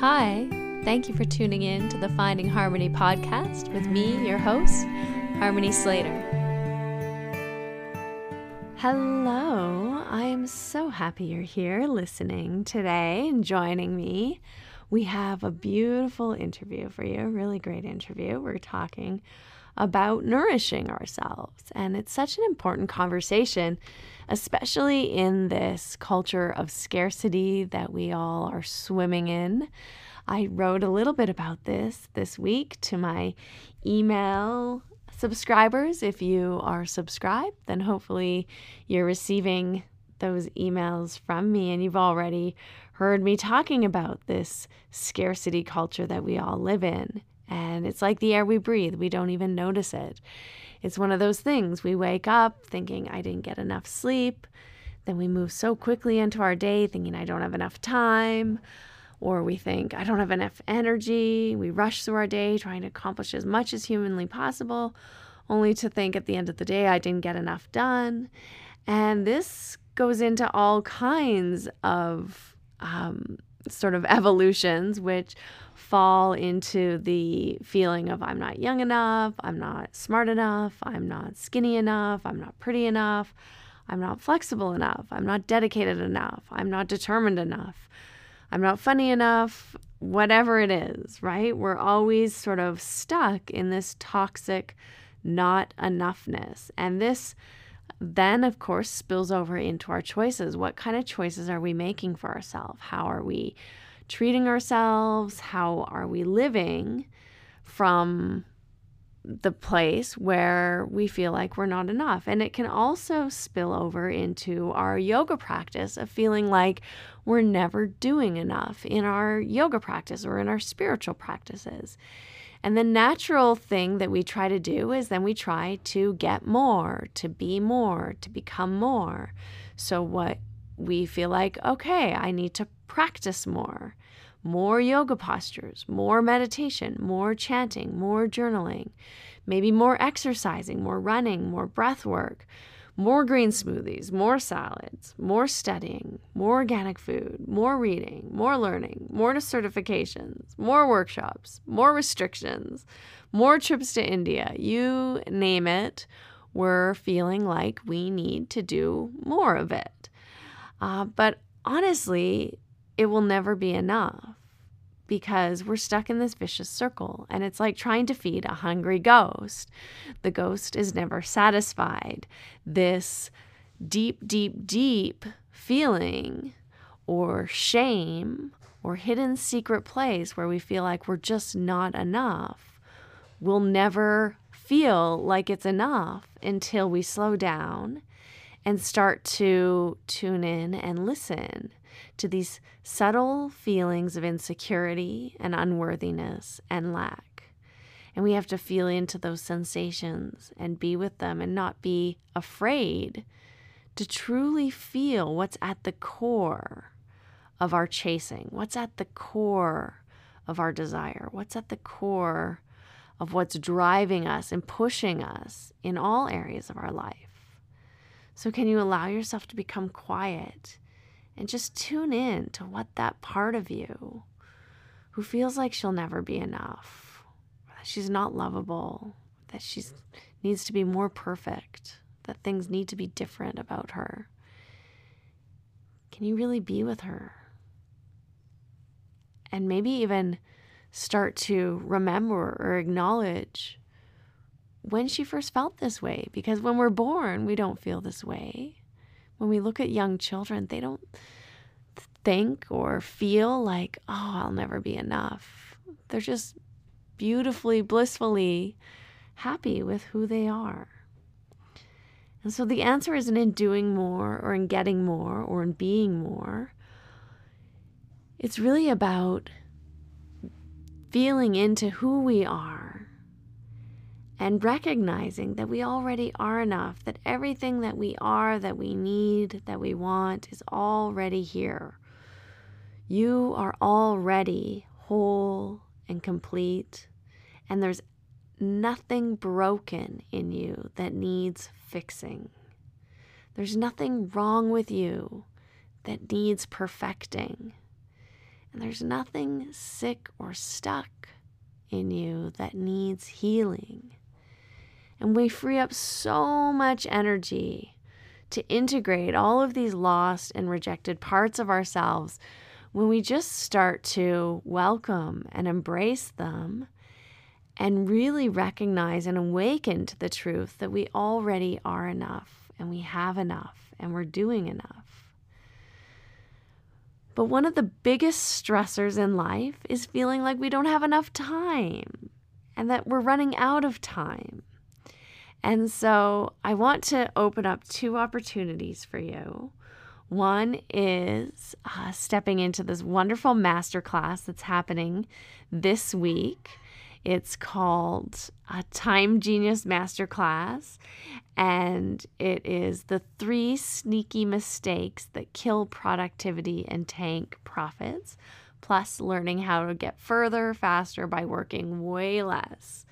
Hi, thank you for tuning in to the Finding Harmony podcast with me, your host, Harmony Slater. Hello, I am so happy you're here listening today and joining me. We have a beautiful interview for you, a really great interview. We're talking about nourishing ourselves, and it's such an important conversation especially in this culture of scarcity that we all are swimming in. I wrote a little bit about this this week to my email subscribers. If you are subscribed, then hopefully you're receiving those emails from me and you've already heard me talking about this scarcity culture that we all live in. And it's like the air we breathe, we don't even notice it. It's one of those things. We wake up thinking, I didn't get enough sleep. Then we move so quickly into our day thinking, I don't have enough time. Or we think, I don't have enough energy. We rush through our day trying to accomplish as much as humanly possible, only to think at the end of the day, I didn't get enough done. And this goes into all kinds of um, sort of evolutions, which fall into the feeling of I'm not young enough, I'm not smart enough, I'm not skinny enough, I'm not pretty enough, I'm not flexible enough, I'm not dedicated enough, I'm not determined enough, I'm not funny enough, whatever it is, right? We're always sort of stuck in this toxic not enoughness. And this then, of course, spills over into our choices. What kind of choices are we making for ourselves? How are we treating ourselves? How are we living from the place where we feel like we're not enough? And it can also spill over into our yoga practice of feeling like we're never doing enough in our yoga practice or in our spiritual practices. And the natural thing that we try to do is then we try to get more, to be more, to become more. So, what we feel like, okay, I need to practice more, more yoga postures, more meditation, more chanting, more journaling, maybe more exercising, more running, more breath work, more green smoothies, more salads, more studying, more organic food, more reading, more learning, more certifications, more workshops, more restrictions, more trips to India. You name it, we're feeling like we need to do more of it. Uh, but honestly, it will never be enough because we're stuck in this vicious circle and it's like trying to feed a hungry ghost. The ghost is never satisfied. This deep, deep, deep feeling or shame or hidden secret place where we feel like we're just not enough will never feel like it's enough until we slow down and start to tune in and listen to these subtle feelings of insecurity and unworthiness and lack. And we have to feel into those sensations and be with them and not be afraid to truly feel what's at the core of our chasing, what's at the core of our desire, what's at the core of what's driving us and pushing us in all areas of our life. So, can you allow yourself to become quiet and just tune in to what that part of you who feels like she'll never be enough, that she's not lovable, that she needs to be more perfect, that things need to be different about her. Can you really be with her? And maybe even start to remember or acknowledge when she first felt this way. Because when we're born, we don't feel this way when we look at young children, they don't think or feel like, oh, I'll never be enough. They're just beautifully, blissfully happy with who they are. And so the answer isn't in doing more or in getting more or in being more. It's really about feeling into who we are and recognizing that we already are enough, that everything that we are, that we need, that we want is already here. You are already whole and complete, and there's nothing broken in you that needs fixing. There's nothing wrong with you that needs perfecting. And there's nothing sick or stuck in you that needs healing. And we free up so much energy to integrate all of these lost and rejected parts of ourselves when we just start to welcome and embrace them and really recognize and awaken to the truth that we already are enough and we have enough and we're doing enough. But one of the biggest stressors in life is feeling like we don't have enough time and that we're running out of time. And so I want to open up two opportunities for you. One is uh, stepping into this wonderful masterclass that's happening this week. It's called a Time Genius Masterclass, and it is the three sneaky mistakes that kill productivity and tank profits, plus learning how to get further faster by working way less.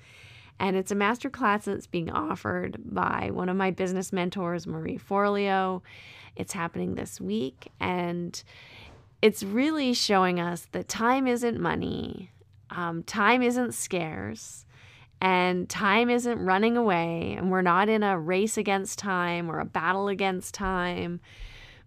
And it's a masterclass that's being offered by one of my business mentors, Marie Forleo. It's happening this week, and it's really showing us that time isn't money um, time isn't scarce and time isn't running away, and we're not in a race against time or a battle against time.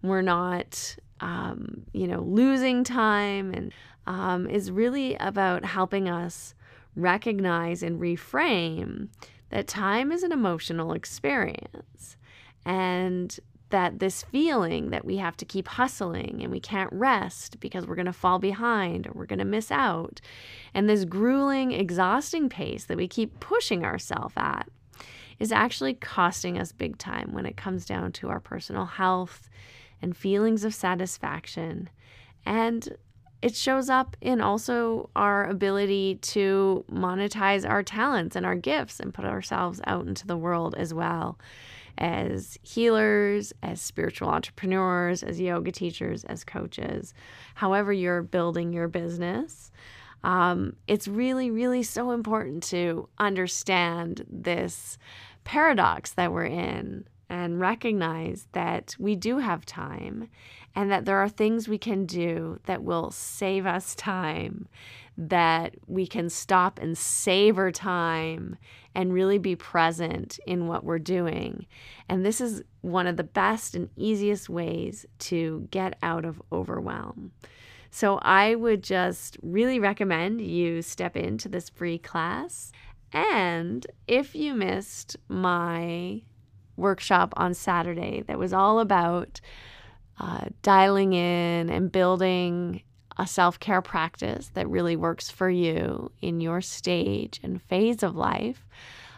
We're not, um, you know, losing time, and um, is really about helping us recognize and reframe that time is an emotional experience. And that this feeling that we have to keep hustling and we can't rest because we're going to fall behind or we're going to miss out, and this grueling, exhausting pace that we keep pushing ourselves at is actually costing us big time when it comes down to our personal health and feelings of satisfaction. And it shows up in also our ability to monetize our talents and our gifts and put ourselves out into the world as well as healers, as spiritual entrepreneurs, as yoga teachers, as coaches, however you're building your business. Um, it's really, really so important to understand this paradox that we're in and recognize that we do have time and that there are things we can do that will save us time, that we can stop and savor time and really be present in what we're doing. And this is one of the best and easiest ways to get out of overwhelm. So I would just really recommend you step into this free class. And if you missed my workshop on Saturday that was all about uh, dialing in and building a self care practice that really works for you in your stage and phase of life,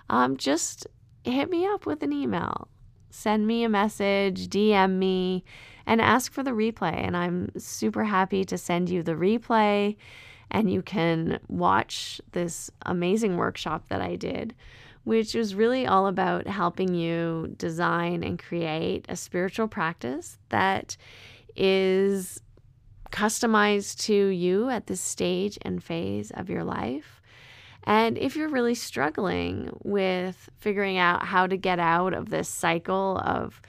um, just hit me up with an email. Send me a message, DM me, and ask for the replay. And I'm super happy to send you the replay. And you can watch this amazing workshop that I did, which was really all about helping you design and create a spiritual practice that is customized to you at this stage and phase of your life. And if you're really struggling with figuring out how to get out of this cycle of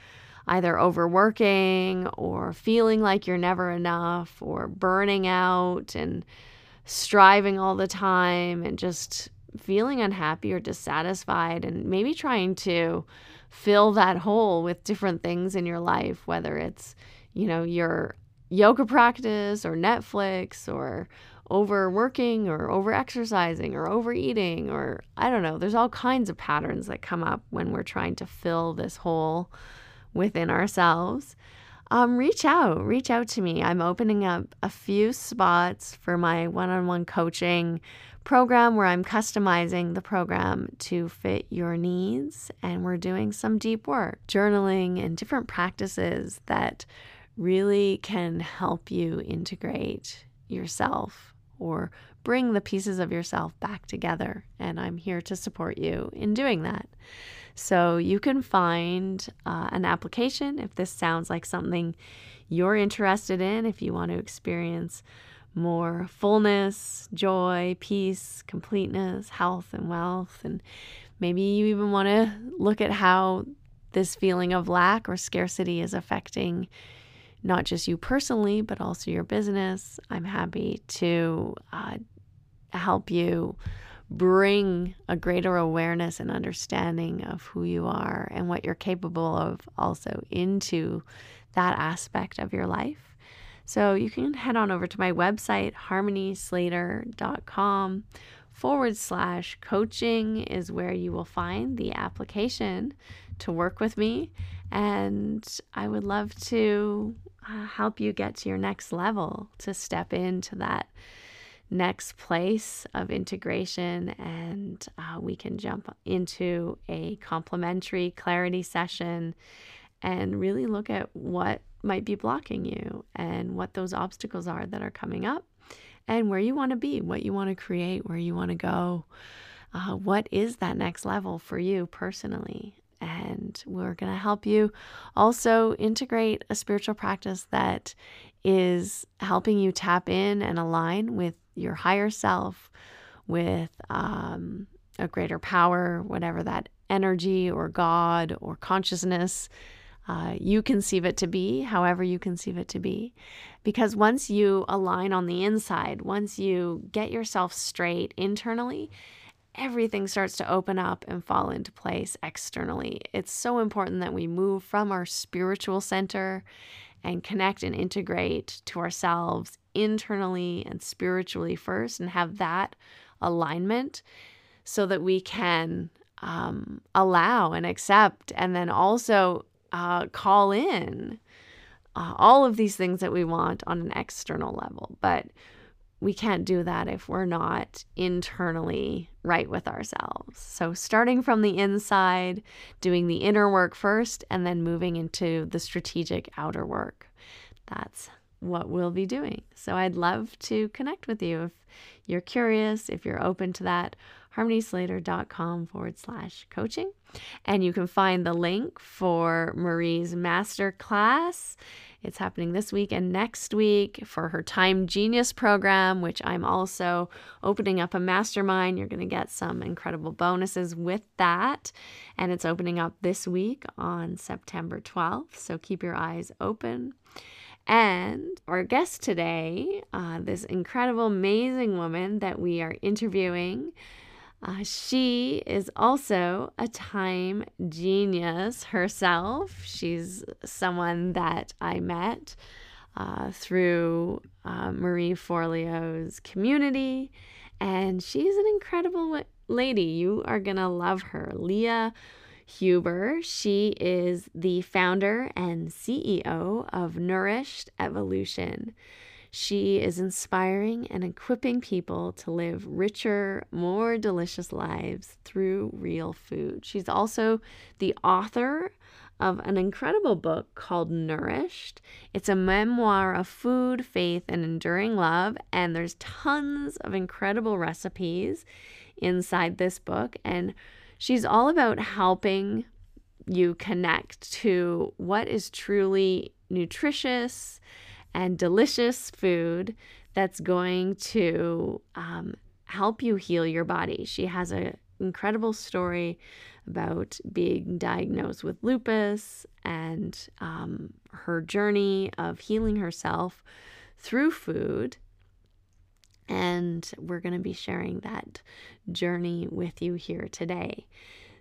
either overworking or feeling like you're never enough or burning out and striving all the time and just feeling unhappy or dissatisfied and maybe trying to fill that hole with different things in your life, whether it's, you know, your yoga practice or Netflix or overworking or over exercising or overeating or I don't know. There's all kinds of patterns that come up when we're trying to fill this hole within ourselves. Um, reach out, reach out to me. I'm opening up a few spots for my one on one coaching program where I'm customizing the program to fit your needs. And we're doing some deep work, journaling, and different practices that really can help you integrate yourself or bring the pieces of yourself back together. And I'm here to support you in doing that. So you can find uh, an application if this sounds like something you're interested in, if you want to experience more fullness, joy, peace, completeness, health, and wealth. And maybe you even want to look at how this feeling of lack or scarcity is affecting not just you personally, but also your business. I'm happy to uh, help you bring a greater awareness and understanding of who you are and what you're capable of also into that aspect of your life. So you can head on over to my website, harmonyslater.com forward slash coaching is where you will find the application to work with me. And I would love to uh, help you get to your next level, to step into that next place of integration. And uh, we can jump into a complimentary clarity session and really look at what might be blocking you and what those obstacles are that are coming up and where you want to be, what you want to create, where you want to go. Uh, what is that next level for you personally? And we're going to help you also integrate a spiritual practice that is helping you tap in and align with your higher self, with um, a greater power, whatever that energy or God or consciousness uh, you conceive it to be, however you conceive it to be. Because once you align on the inside, once you get yourself straight internally, everything starts to open up and fall into place externally. It's so important that we move from our spiritual center and connect and integrate to ourselves internally and spiritually first and have that alignment so that we can um, allow and accept and then also uh, call in uh, all of these things that we want on an external level. But we can't do that if we're not internally right with ourselves. So, starting from the inside, doing the inner work first, and then moving into the strategic outer work. That's what we'll be doing. So, I'd love to connect with you if you're curious, if you're open to that harmonyslater.com forward slash coaching. And you can find the link for Marie's master class. It's happening this week and next week for her Time Genius program, which I'm also opening up a mastermind. You're going to get some incredible bonuses with that. And it's opening up this week on September 12th. So keep your eyes open. And our guest today, uh, this incredible, amazing woman that we are interviewing, uh, she is also a time genius herself. She's someone that I met uh, through uh, Marie Forleo's community, and she's an incredible lady. You are going to love her. Lia Huber. She is the founder and CEO of Nourished Evolution. She is inspiring and equipping people to live richer, more delicious lives through real food. She's also the author of an incredible book called Nourished. It's a memoir of food, faith, and enduring love, and there's tons of incredible recipes inside this book. And she's all about helping you connect to what is truly nutritious and delicious food that's going to um, help you heal your body. She has an incredible story about being diagnosed with lupus and um, her journey of healing herself through food. And we're going to be sharing that journey with you here today.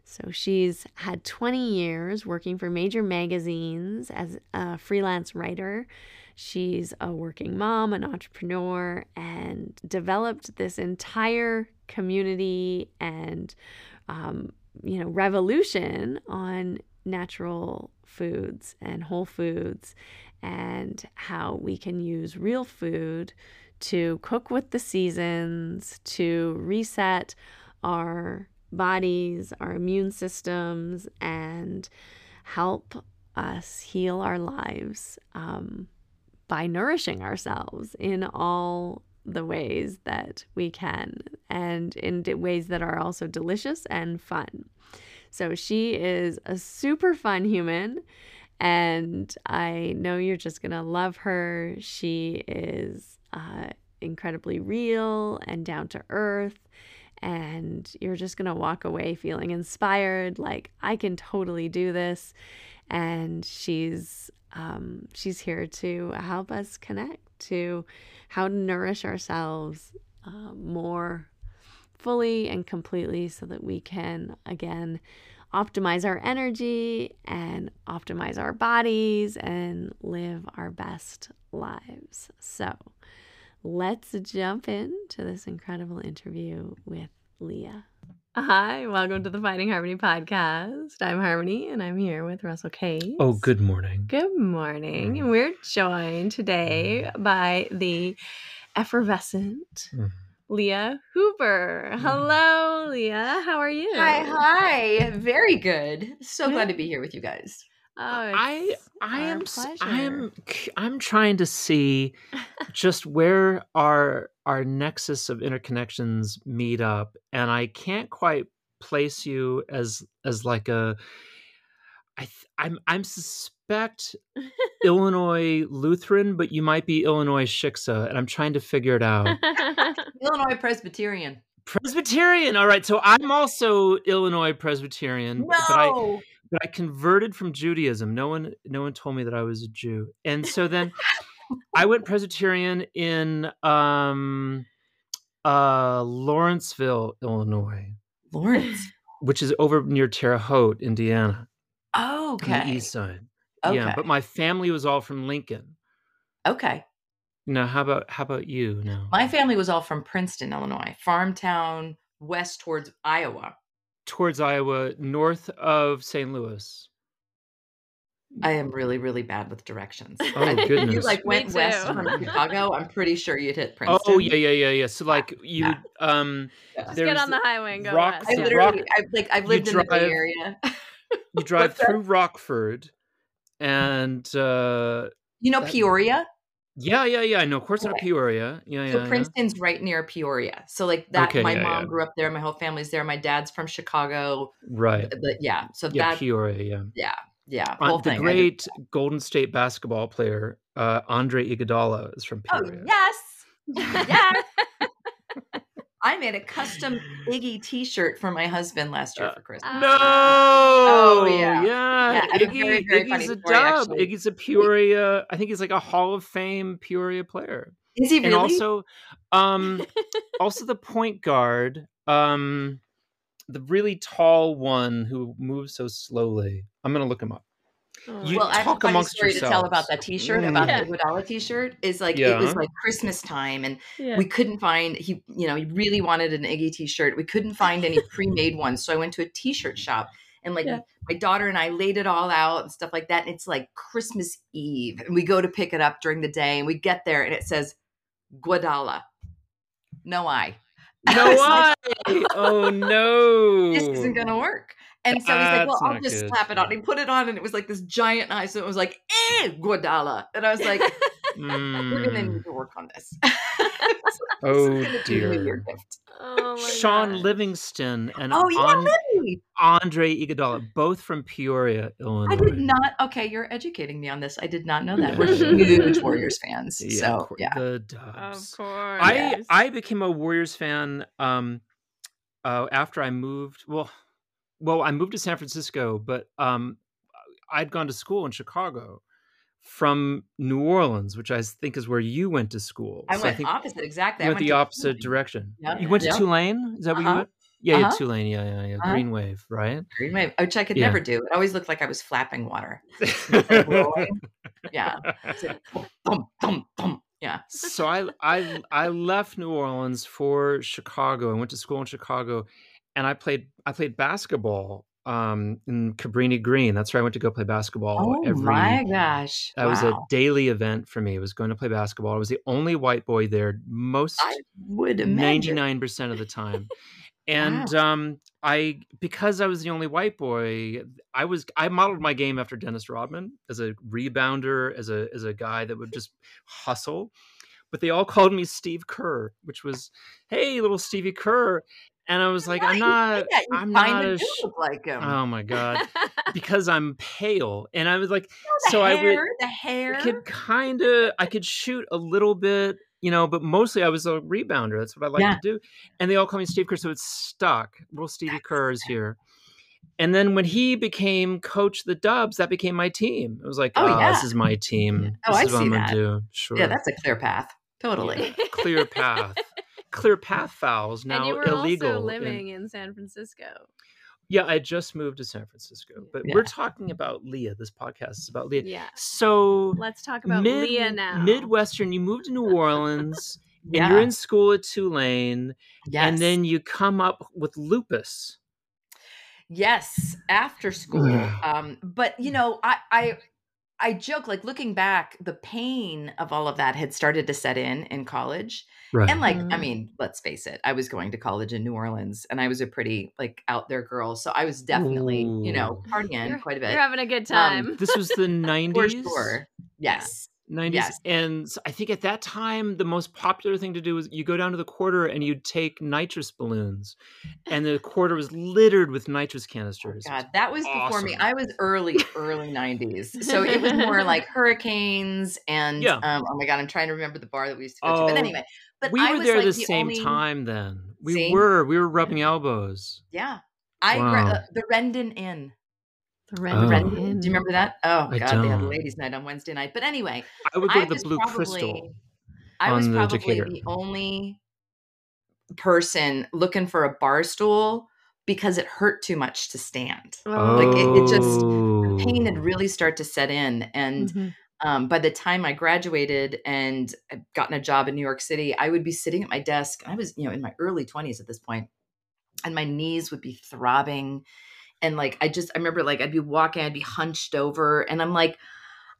So she's had 20 years working for major magazines as a freelance writer. She's a working mom, an entrepreneur, and developed this entire community and, um, you know, revolution on natural foods and whole foods and how we can use real food to cook with the seasons, to reset our bodies, our immune systems, and help us heal our lives. Um, by nourishing ourselves in all the ways that we can and in ways that are also delicious and fun. So she is a super fun human and I know you're just going to love her. She is uh, incredibly real and down to earth and you're just going to walk away feeling inspired like I can totally do this and she's um, she's here to help us connect to how to nourish ourselves uh, more fully and completely so that we can again optimize our energy and optimize our bodies and live our best lives. So, let's jump into this incredible interview with Lia. Hi, welcome to the Finding Harmony podcast. I'm Harmony and I'm here with Russell Case. Oh, good morning. Good morning. And we're joined today by the effervescent Mhm. Lia Huber. Hello, Lia. How are you? Hi, hi. Very good. So glad to be here with you guys. Oh, I I am s- I pleasure. am c- I'm trying to see just where our our nexus of interconnections meet up and I can't quite place you as as like a I th- I'm I'm suspect Illinois Lutheran but you might be Illinois Shiksa and I'm trying to figure it out. Illinois Presbyterian. Presbyterian. All right, so I'm also Illinois Presbyterian, but I No. But I converted from Judaism. No one no one told me that I was a Jew. And so then I went Presbyterian in um uh Lawrenceville, Illinois, Lawrence. which is over near Terre Haute, Indiana, Oh, on the okay. east side. Okay. Yeah, but my family was all from Lincoln. okay. Now, how about how about you now? My family was all from Princeton, Illinois, farm town west towards Iowa. Towards Iowa, north of St. Louis. I am really, really bad with directions. Oh, I think you goodness. like went west from Chicago, I'm pretty sure you'd hit Princeton. Oh yeah, yeah, yeah, yeah. So like you Yeah. um Yeah. Just get on the highway and go rock- I west. Yeah. literally, Rock- I've like I've you lived in the Bay Area. you drive through Rockford and uh You know That- Peoria? Yeah, yeah, yeah. I know. Of course, out of Okay. Peoria. Yeah, yeah. So yeah. Princeton's right near Peoria. So like that, Okay, my yeah, mom yeah. grew up there. My whole family's there. My dad's from Chicago. Right. But yeah, so Yeah, that Peoria. Yeah. yeah, yeah, Uh, the thing. Great Golden State basketball player uh, Andre Iguodala is from Peoria. oh yes, yes. I made a custom Iggy T-shirt for my husband last year Uh, for Christmas. Ah. No. Oh, yeah. Yeah. Yeah, I have a Iggy, very, very Iggy's a story, dub. actually. Iggy's a Peoria. I think he's like a Hall of Fame Peoria player. Is he really? and also um also the point guard um the really tall one who moves so slowly i'm gonna look him up Oh, You well, I have a funny amongst story to tell about yourselves. that T-shirt Mm. about Yeah. the Iguodala T-shirt. Is like it was like Christmas time, and yeah. we couldn't find he you know he really wanted an iggy t-shirt we couldn't find any pre-made ones so i went to a t-shirt shop and like Yeah. my daughter and i laid it all out and stuff like that and it's like christmas eve and we go to pick it up during the day and we get there and it says guadala no i no I like, oh no this isn't gonna work and so he's like well i'll just good. slap it on he put it on and it was like this giant eye so it was like eh guadala and i was like we're gonna Mm. need to work on this Oh, This is gonna be a New Year dear. oh my shaun God. livingston and oh yeah An- Libby. andre Iguodala, both from peoria illinois I did not. Okay, you're educating me on this. I did not know that. We're huge Warriors fans. yeah, so cour- yeah. the Of course. I I became a Warriors fan um uh after I moved well well I moved to San Francisco but um I'd gone to school in Chicago from New Orleans which I think is where you went to school. I So went think opposite exactly. you I went the opposite Tulane. direction. Yeah, You went to yeah. Tulane? Is that where you Uh-huh. went? Yeah, yeah, Uh-huh. Tulane. Yeah, yeah, yeah. Uh-huh. Green Wave, right? Green Wave, which I could Yeah. never do. It always looked like I was flapping water. Yeah. Like, thump, thump, thump. Yeah. so I I I left New Orleans for Chicago. I went to school in Chicago, and I played I played basketball um, in Cabrini Green. That's where I went to go play basketball Oh every. my gosh. That was a daily event for me. I was going to play basketball. I was the only white boy there most I would ninety nine percent of the time. And um, I because I was the only white boy, I was I modeled my game after Dennis Rodman as a rebounder, as a as a guy that would just hustle. But they all called me Steve Kerr, which was, hey, little Stevie Kerr. And I was like, Why I'm not. I'm not a, sh- like him. oh my God, because I'm pale. And I was like, the so I would, the hair. I could kind of, I could shoot a little bit, you know, but mostly I was a rebounder. That's what I like Yeah. to do. And they all call me Steve Kerr, so it's stuck. Little Stevie Kerr is here. And then when he became coach of the Dubs, that became my team. It was like, Oh, oh, yeah. this is my team. Oh, this I is what see that. do. Sure. Yeah, that's a clear path. Totally. clear path. Clear path fouls now and you were illegal. also living in San Francisco. yeah, I just moved to San Francisco, but Yeah. we're talking about Lia. This podcast is about Lia. Yeah. So Let's talk about mid, Lia now. Midwestern, you moved to New Orleans Yeah. and you're in school at Tulane, yes. and then you come up with lupus. Yes, after school. Um, but you know, I I I joke like looking back, the pain of all of that had started to set in in college. Right. And like, I Mhm. mean, let's face it, I was going to college in New Orleans and I was a pretty like out there girl. So I was definitely, you know, partying You're- quite a bit. You're having a good time. this was the 90s. For sure. Yes. 90s Yes. and i think at that time the most popular thing to do was you go down to the quarter and you'd take nitrous balloons and the quarter was littered with nitrous canisters God, that was before me. I was early, early 90s. So it was more like hurricanes and Yeah. um, oh my God, I'm trying to remember the bar that we used to go to. Oh, But anyway, but we I were was there like the the same only- time then we See? were we were rubbing elbows Yeah. I gra- Wow. uh, the Rendon Inn. The Oh. Red Inn. Do you remember that? Oh I God, they had don't. ladies' night on Wednesday night. But anyway, i would go I to the blue probably- crystal I was the probably Decatur. the only person looking for a bar stool because it hurt too much to stand. Oh. Like, it- it just- Oh. Pain had really start to set in, and Mhm. um, by the time I graduated and had gotten a job in New York City, I would be sitting at my desk. I was, you know, in my early 20s at this point, and my knees would be throbbing. And like, I just, I remember like, I'd be walking, I'd be hunched over, and I'm like,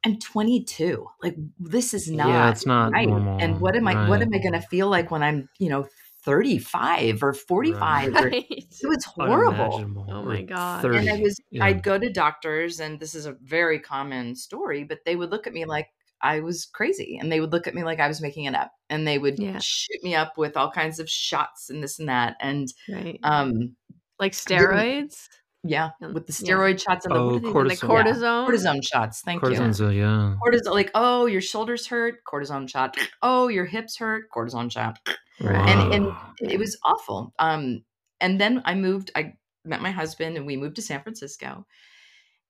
I'm 22. Like, this is not, yeah it's not right. normal And what am I, what am I going to feel like when I'm, you know, 35 or 45? Or, it was horrible Oh my God. 30. and I was yeah. I'd go to doctors and this is a very common story, but they would look at me like I was crazy and they would look at me like I was making it up and they would Yeah. shoot me up with all kinds of shots and this and that and Right. um like steroids yeah with the yeah. steroid shots and the, Oh, what do and the Cortisone. Yeah, cortisone. cortisone shots thank you cortison's a- yeah cortisone like oh your shoulders hurt cortisone shot oh your hips hurt cortisone shot Right. and and it was awful um and then i moved i met my husband and we moved to san francisco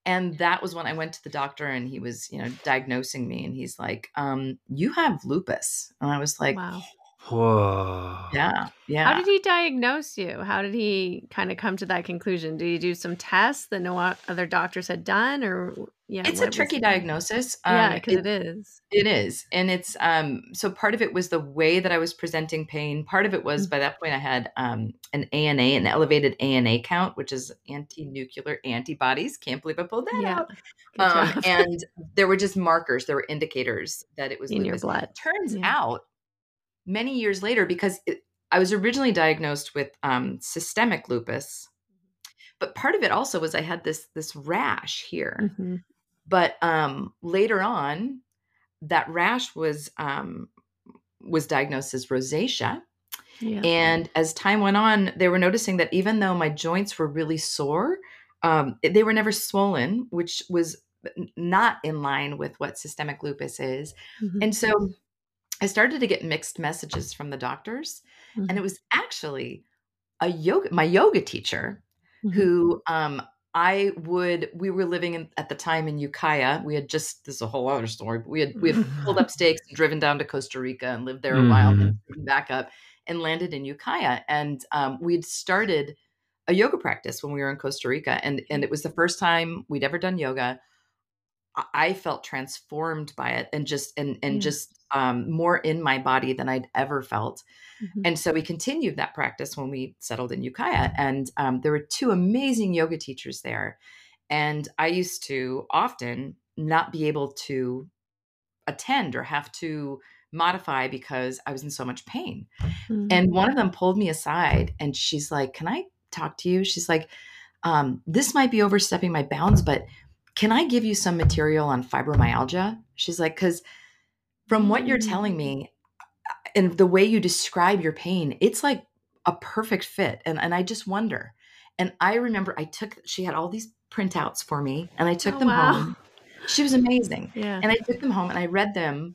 and that was when i went to the doctor and he was you know diagnosing me and he's like um you have lupus and i was like wow. Whoa. yeah yeah How did he diagnose you? How did he kind of come to that conclusion? Did he do some tests that no other doctors had done, or yeah? it's a tricky it? diagnosis Yeah, um, because it- it is. It is. And it's um so part of it was the way that I was presenting pain. Part of it was Mm. by that point I had um an ANA, an elevated ANA count, which is anti-nuclear antibodies. Can't believe I pulled that Yeah. out. Um, and there were just markers, there were indicators that it was in your blood. Turns Yeah. out many years later, because it, I was originally diagnosed with um, systemic lupus, but part of it also was I had this this rash here Mhm. but um later on that rash was um was diagnosed as rosacea Yeah. and as time went on they were noticing that even though my joints were really sore um they were never swollen which was not in line with what systemic lupus is Mhm. and so i started to get mixed messages from the doctors and Mhm. it was actually a yoga my yoga teacher Mhm. who um I would we were living in, at the time in Ukiah. We had just this is a whole other story, but we had we had pulled up stakes and driven down to Costa Rica and lived there a while and back up and landed in Ukiah. And um, we'd started a yoga practice when we were in Costa Rica. And and it was the first time we'd ever done yoga. I- felt transformed by it and just and and Yeah. just um, more in my body than I'd ever felt. Mhm. And so we continued that practice when we settled in Ukiah. And um, there were two amazing yoga teachers there. And I used to often not be able to attend or have to modify because I was in so much pain. Mhm. And one of them pulled me aside and she's like, Can I talk to you? She's like, um, This might be overstepping my bounds, but can I give you some material on fibromyalgia? She's like, Because from what you're mm. telling me uh, and the way you describe your pain, it's like a perfect fit. And, and I just wonder. And I remember I took, she had all these printouts for me and I took Oh, them wow. home. She was amazing. yeah. And I took them home and I read them.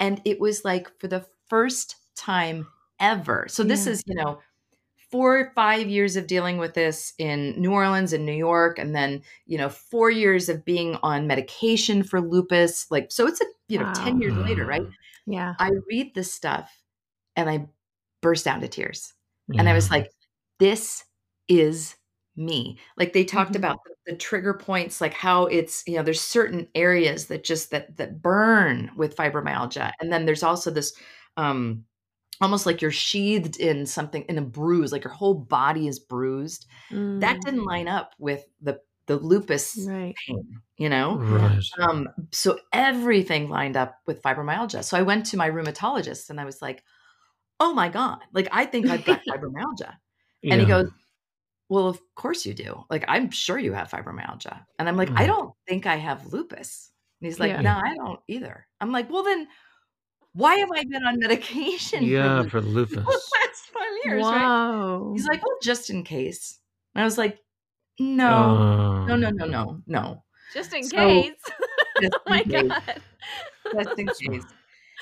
And it was like for the first time ever. So this Yeah. is, you know, four or five years of dealing with this in New Orleans and New York, and then you know four years of being on medication for lupus. Like so, it's a you know Wow. ten years later, right? Yeah. I read this stuff and I burst down to tears. And I was like, this is me. Like they talked Mhm. about the, the trigger points, like how it's, you know, there's certain areas that just that that burn with fibromyalgia. And then there's also this um almost like you're sheathed in something in a bruise, like your whole body is bruised. That Mm, didn't line up with the the lupus right. pain, you know? right. Um, so everything lined up with fibromyalgia. So I went to my rheumatologist and I was like, oh my God, like I think I've got fibromyalgia. And he goes, well, of course you do. Like, I'm sure you have fibromyalgia. And I'm like, I Mhm. don't think I have lupus. And he's like, Yeah. no, I don't either. I'm like, well, then why have I been on medication yeah, for for the lupus. last five years, right? He's like, well, just in case. And I was like, no, no, no, Um, no, no, no. Just in So- case. Just oh my case. god. Just in case.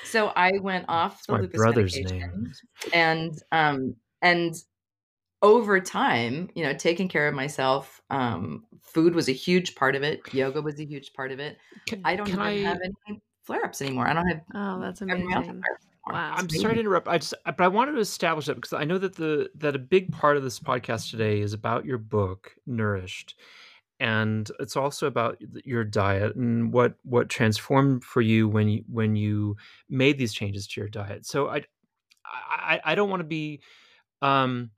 So I went off the my lupus brother's medication name. and um and over time, you know, taking care of myself, um, food was a huge part of it. Yoga was a huge part of it. Can, I don't even I, have any flare-ups anymore. I don't have oh, that's amazing. Wow. I'm sorry to interrupt. I just, but I wanted to establish that because I know that the that a big part of this podcast today is about your book, Nourished, and it's also about your diet and what what transformed for you when you when you made these changes to your diet. So I I, I don't want to be um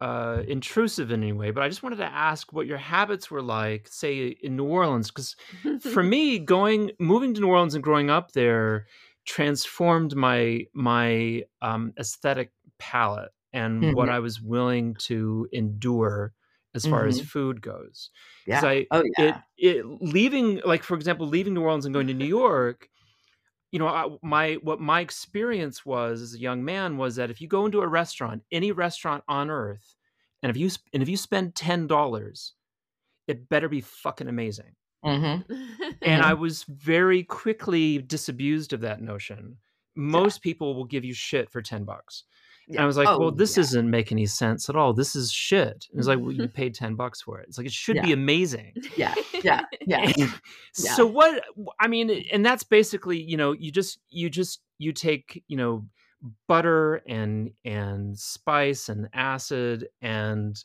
uh intrusive in any way, but I just wanted to ask what your habits were like, say in New Orleans, because for me going moving to new orleans and growing up there transformed my my um aesthetic palette and what Mhm. i was willing to endure as far as Mhm. food goes Yeah. i oh yeah. it, it leaving like for example leaving new orleans and going to new york you know I, my what my experience was as a young man was that if you go into a restaurant any restaurant on earth and if you and if you spend $10 it better be fucking amazing Mhm. and. I was very quickly disabused of that notion. Most people will give you shit for 10 bucks. And I was like, Oh, well, this yeah. doesn't make any sense at all. This is shit. And it's like, well, you paid 10 bucks for it. It's like, it should be amazing. Yeah. Yeah. Yeah. Yeah. so what, I mean, and that's basically, you know, you just, you just, you take, you know, butter and, and spice and acid and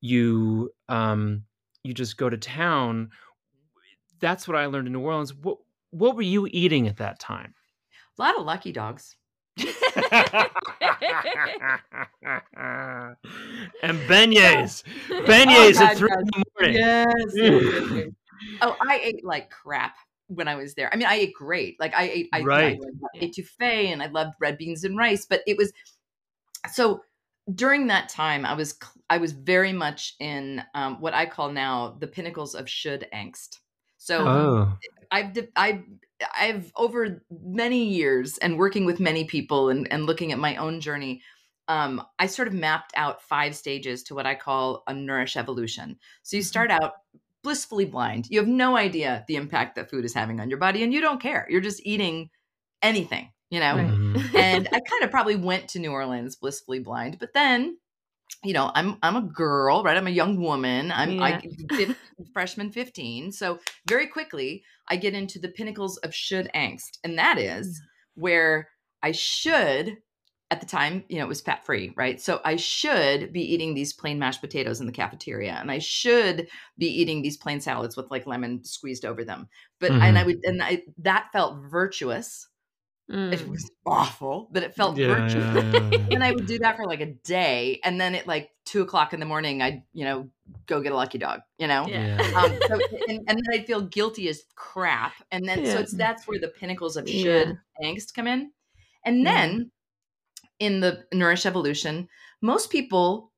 you, um, you just go to town. That's what I learned in New Orleans. What, what were you eating at that time? A lot of lucky dogs. And beignets, beignets Oh, at God, three yes. in the morning. Yes. oh, I ate like crap when I was there. I mean, I ate great. Like I ate, I, I Right. loved Yeah. etouffee and I loved red beans and rice. But it was so during that time, I was I was very much in um, what I call now the pinnacles of should angst. So Oh, I've de- I I've over many years and working with many people and, and looking at my own journey, um, I sort of mapped out five stages to what I call a nourish evolution. So you start out blissfully blind. You have no idea the impact that food is having on your body, and you don't care. You're just eating anything, you know. Right. mhm. And I kind of probably went to New Orleans blissfully blind, but then. You know, I'm I'm a girl, right? I'm a young woman. I'm Yeah. I, freshman 15. So very quickly, I get into the pinnacles of should angst. And that is mm. where I should, at the time, you know, it was fat free, right? So I should be eating these plain mashed potatoes in the cafeteria and I should be eating these plain salads with like lemon squeezed over them. But, and I mm-hmm. would, and I, that felt virtuous. It Mm. was awful, but it felt yeah, virtuous. yeah, yeah, yeah. And I would do that for like a day. And then at like two o'clock in the morning, I'd, you know, go get a lucky dog, you know? Yeah. Yeah. um, so, and, and then I'd feel guilty as crap. And then, so it's that's where the pinnacles of Yeah. should angst come in. And Yeah. then in the Nourish Evolution, most people,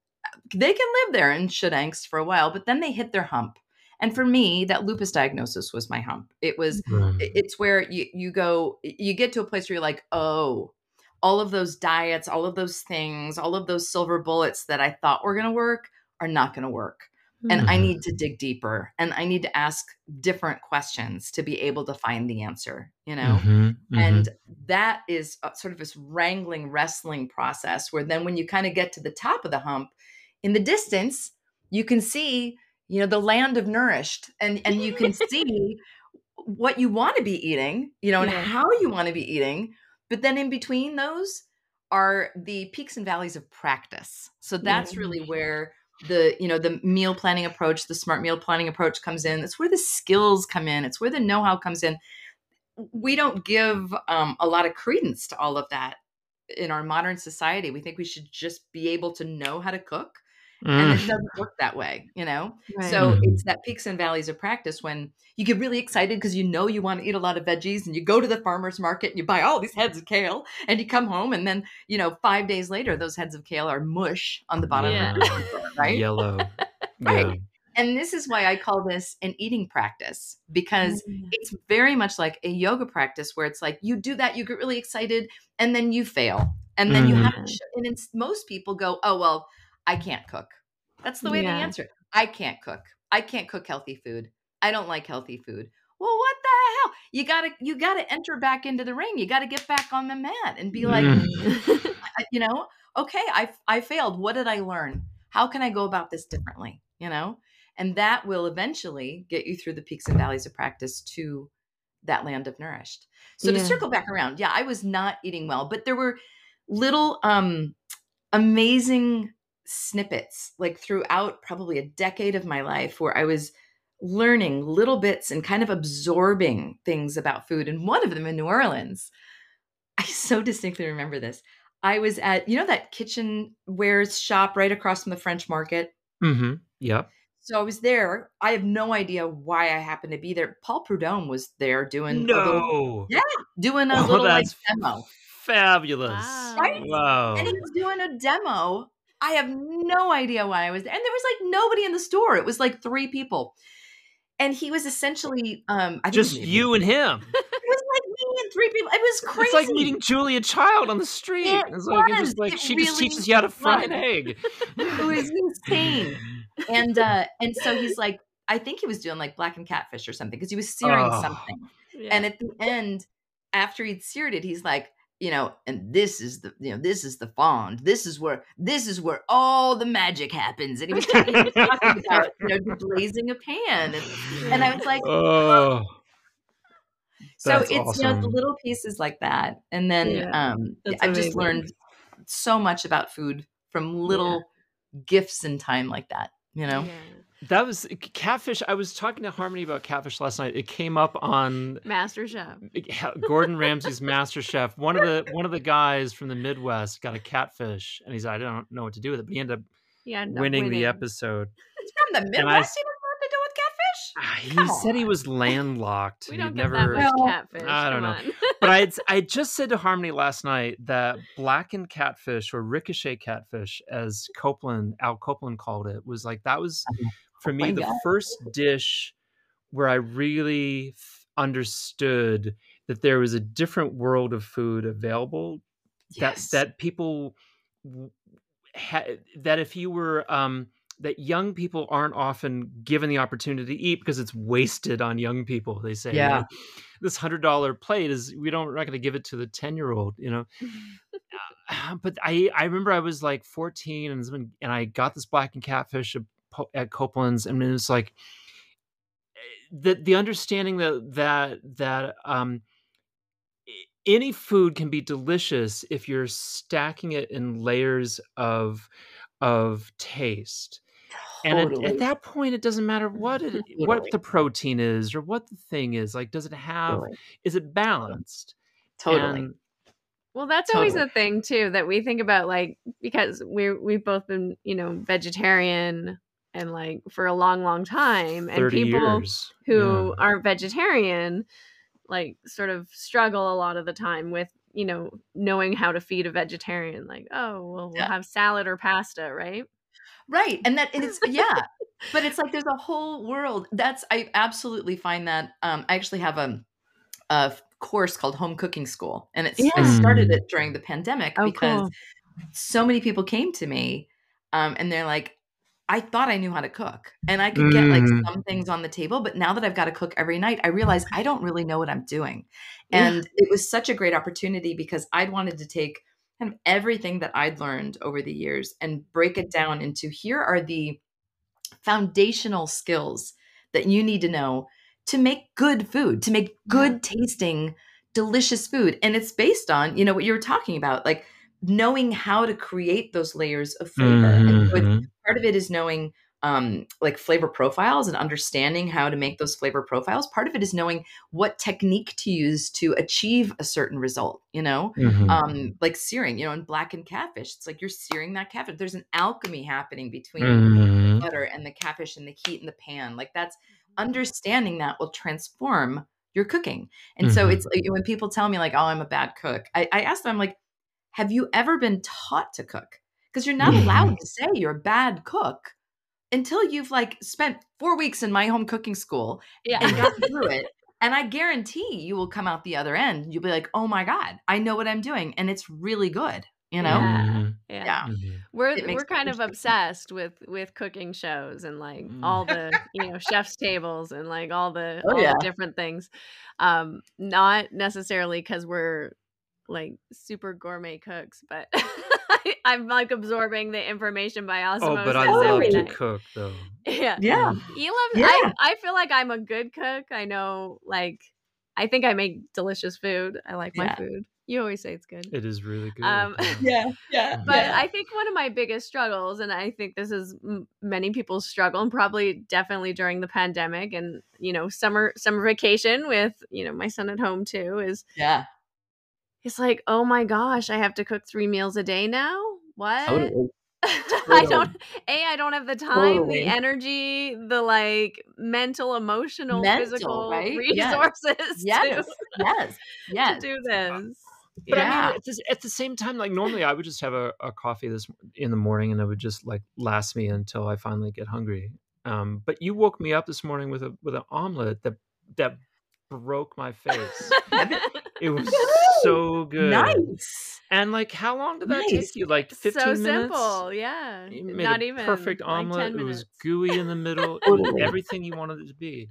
they can live there in should angst for a while, but then they hit their hump. And for me, that lupus diagnosis was my hump. It was, it's where you, you go, you get to a place where you're like, oh, all of those diets, all of those things, all of those silver bullets that I thought were going to work are not going to work and I Mhm. need to dig deeper and I need to ask different questions to be able to find the answer, you know? Mhm, mhm. And that is sort of this wrangling, wrestling process where then when you kind of get to the top of the hump, in the distance, you can see, you know, the land of nourished and and you can see what you want to be eating, you know, and Yeah. how you want to be eating. But then in between those are the peaks and valleys of practice. So that's Yeah. really where the you know the meal planning approach the smart meal planning approach comes in it's where the skills come in it's where the know-how comes in we don't give um, a lot of credence to all of that in our modern society we think we should just be able to know how to cook and Mm. it doesn't work that way you know Right. so Mhm. it's that peaks and valleys of practice when you get really excited because you know you want to eat a lot of veggies and you go to the farmer's market and you buy all these heads of kale and you come home and then you know five days later those heads of kale are mush on the bottom Yeah. of the right Yellow. Right. Yeah. and this is why i call this an eating practice because Mm. it's very much like a yoga practice where it's like you do that you get really excited and then you fail and then you have to Mhm. sh- and it's, most people go oh well i can't cook. That's the way Yeah. they answer it. I can't cook. I can't cook healthy food. I don't like healthy food. Well what the hell? You gotta you gotta enter back into the ring. You gotta get back on the mat and be like Mm. You know okay i i failed. What did i learn? How can i go about this differently? You know? And that will eventually get you through the peaks and valleys of practice to that land of nourished. So to circle back around yeah i was not eating well but there were little um amazing snippets like throughout probably a decade of my life where i was learning little bits and kind of absorbing things about food and one of them in new orleans i so distinctly remember this i was at you know that kitchenwares shop right across from the french market Mm-hmm. Yep. so I was there. I have no idea why I happened to be there. Paul Prudhomme was there doing a little, No. Yeah. doing a Oh, little like demo. Fabulous. Wow. Right? Wow. And he was doing a demo. I have no idea why I was there. And there was like nobody in the store. It was like three people. And he was essentially um I think Just you and him. It was like me and three people. It was crazy. It's like meeting Julia Child on the street. It it's like was. just like It she just teaches you how to fry an egg. it was insane. And uh and so he's like, I think he was doing like blackened catfish or something because he was searing Oh. something. Yeah. And at the end, after he'd seared it, he's like, you know, and this is the, you know, this is the fond. This is where, this is where all the magic happens. And he was talking, he about, you know, deglazing a pan. And, and I was like, Oh. so That's it's, you know, the little pieces like that. And then Yeah, um, I've just learned so much about food from little gifts in time like that, you know? Yeah. That was catfish. I was talking to Harmony about catfish last night. It came up on Master Chef. Gordon Ramsay's Master Chef. One of the one of the guys from the Midwest got a catfish, and he's like, I don't know what to do with it, but he ended up Yeah, ended up winning, the episode. It's from the And I- Midwest. He doesn't know what to do with catfish. Ah, He Come said he was landlocked. We and don't he'd get never. that much Well, catfish. I don't come know. but I I just said to Harmony last night that blackened catfish or ricochet catfish, as Copeland Al Copeland called it, was like that was for my me the God. first dish where I really f- understood that there was a different world of food available Yes. that that people ha- that if you were um that young people aren't often given the opportunity to eat because it's wasted on young people they say Yeah. know, this hundred dollar plate is we don't we're not going to give it to the 10 year old you know Uh, but i i remember i was like 14 and and i got this blackened catfish at, copeland's and it was like the the understanding that that that um any food can be delicious if you're stacking it in layers of of taste and at, Totally. at that point it doesn't matter what it, what the protein is or what the thing is like does it have Totally. is it balanced Totally. And- Well, that's always Totally. the thing too that we think about, like because we we've both been, you know, vegetarian and like for a long, long time, and people years who yeah. aren't vegetarian, like sort of struggle a lot of the time with, you know, knowing how to feed a vegetarian. Like, oh, well, we'll Yeah. have salad or pasta, right? Right. And that it's yeah. But it's like there's a whole world. That's I absolutely find that um I actually have a a course called Home Cooking School. And it's I started Mm. it during the pandemic Oh, because cool. so many people came to me um and they're like I thought I knew how to cook and I could get like Mm. some things on the table, but now that I've got to cook every night, I realize I don't really know what I'm doing. Yeah. And it was such a great opportunity because I'd wanted to take kind of everything that I'd learned over the years and break it down into here are the foundational skills that you need to know to make good food, to make good tasting, delicious food. And it's based on, you know, what you were talking about, like knowing how to create those layers of flavor. And so it's Mhm. part of it is knowing um, like flavor profiles and understanding how to make those flavor profiles. Part of it is knowing what technique to use to achieve a certain result, you know? Mhm. Um, like searing, you know, in blackened catfish, it's like you're searing that catfish. There's an alchemy happening between Mhm. butter and the catfish and the heat in the pan. Like that's understanding that will transform your cooking. And so Mhm. it's like when people tell me like, "Oh, I'm a bad cook," I, I ask them, I'm like, "Have you ever been taught to cook?" Because you're not Mhm. allowed to say you're a bad cook until you've like spent four weeks in my home cooking school Yeah. and gotten through it. And I guarantee you will come out the other end. You'll be like, "Oh my god, I know what I'm doing, and it's really good." You know? Yeah. Mhm. yeah. Yeah. Mhm. We're we're kind of obsessed with with cooking shows and like Mm. all the you know chef's tables and like all the Oh, all yeah. the different things. Um, not necessarily because we're like super gourmet cooks, but I'm like absorbing the information by osmosis. Oh, osmosis but I love every to night. cook though. Yeah, Yeah. you love. Yeah. I I feel like I'm a good cook. I know like I think I make delicious food. I like my food. You always say it's good. It is really good. Um, yeah. Yeah. Yeah. But Yeah. I think one of my biggest struggles, and I think this is m- many people's struggle, and probably definitely during the pandemic, and you know, summer summer vacation with you know my son at home too, is Yeah. It's like, oh my gosh, I have to cook three meals a day now. What? Totally. I don't. A, I don't have the time, Totally. the energy, the like mental, emotional, Mental, physical right? Resources Yes. to, Yes. to Yes. do this. But I mean, at the, at the same time, like normally I would just have a, a coffee this in the morning, and it would just like last me until I finally get hungry. Um, but you woke me up this morning with a with an omelet that that broke my face. It was so good. Nice. And like, how long did that Nice. take you? Like fifteen so minutes. simple, yeah. You made Not even perfect like omelet. 10 it was gooey in the middle. It was everything you wanted it to be.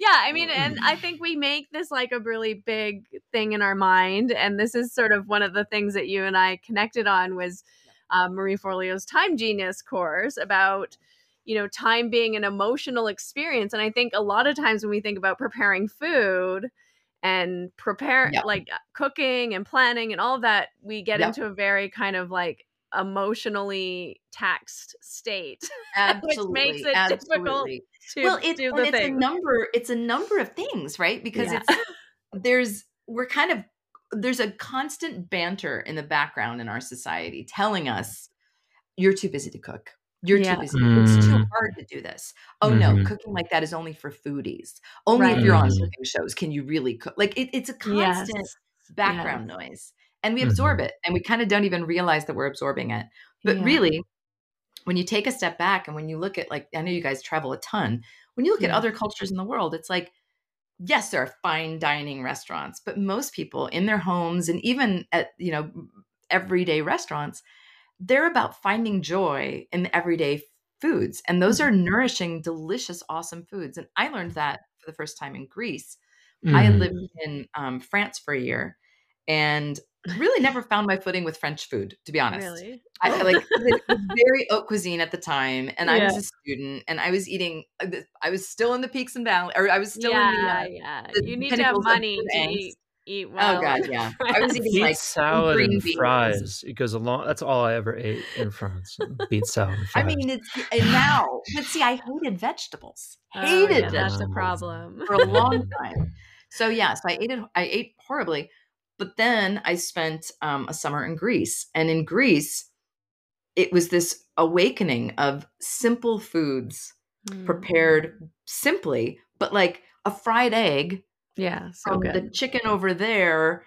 yeah i mean and i think we make this like a really big thing in our mind and this is sort of one of the things that you and i connected on was um, marie forleo's time genius course about you know time being an emotional experience and i think a lot of times when we think about preparing food and prepare Yeah. like uh, cooking and planning and all that we get Yep. into a very kind of like emotionally taxed state Absolutely. makes it difficult to well, it's, do the it's a thing number. It's a number of things, right? Because Yeah. it's there's we're kind of there's a constant banter in the background in our society telling us you're too busy to cook. You're Yeah. too busy. It's too Mm. hard to do this. Oh no, Mhm. cooking like that is only for foodies. Only if you're on Mhm. cooking shows can you really cook. Like it, it's a yes constant background Yes. noise, and we absorb Mhm. it, and we kind of don't even realize that we're absorbing it. But Yeah. really, when you take a step back and when you look at like I know you guys travel a ton, when you look at other cultures in the world, it's like yes, there are fine dining restaurants, but most people in their homes and even at you know everyday restaurants, they're about finding joy in the everyday foods, and those are nourishing, delicious, awesome foods. And I learned that for the first time in Greece. I had Mhm. lived in um, France for a year and really never found my footing with French food, to be honest. Really? I I, like it was very haute cuisine at the time, and I was a student, and I was eating. uh, I was still in the peaks and valleys, or I was still yeah, in the. Uh, yeah. the You need to have money to eat eat well. oh god, yeah. I was eating Beet like salad green and beans. fries. It goes along. That's all I ever ate in France. Beet salad and I mean, it's and now, but see, I hated vegetables. Oh, Hated yeah, that's a vegetables problem. for a long time. So yes, I ate it. I ate horribly, but then I spent um, a summer in Greece, and in Greece, it was this awakening of simple foods Mm. prepared simply, but like a fried egg Yeah, so from good. the chicken over there,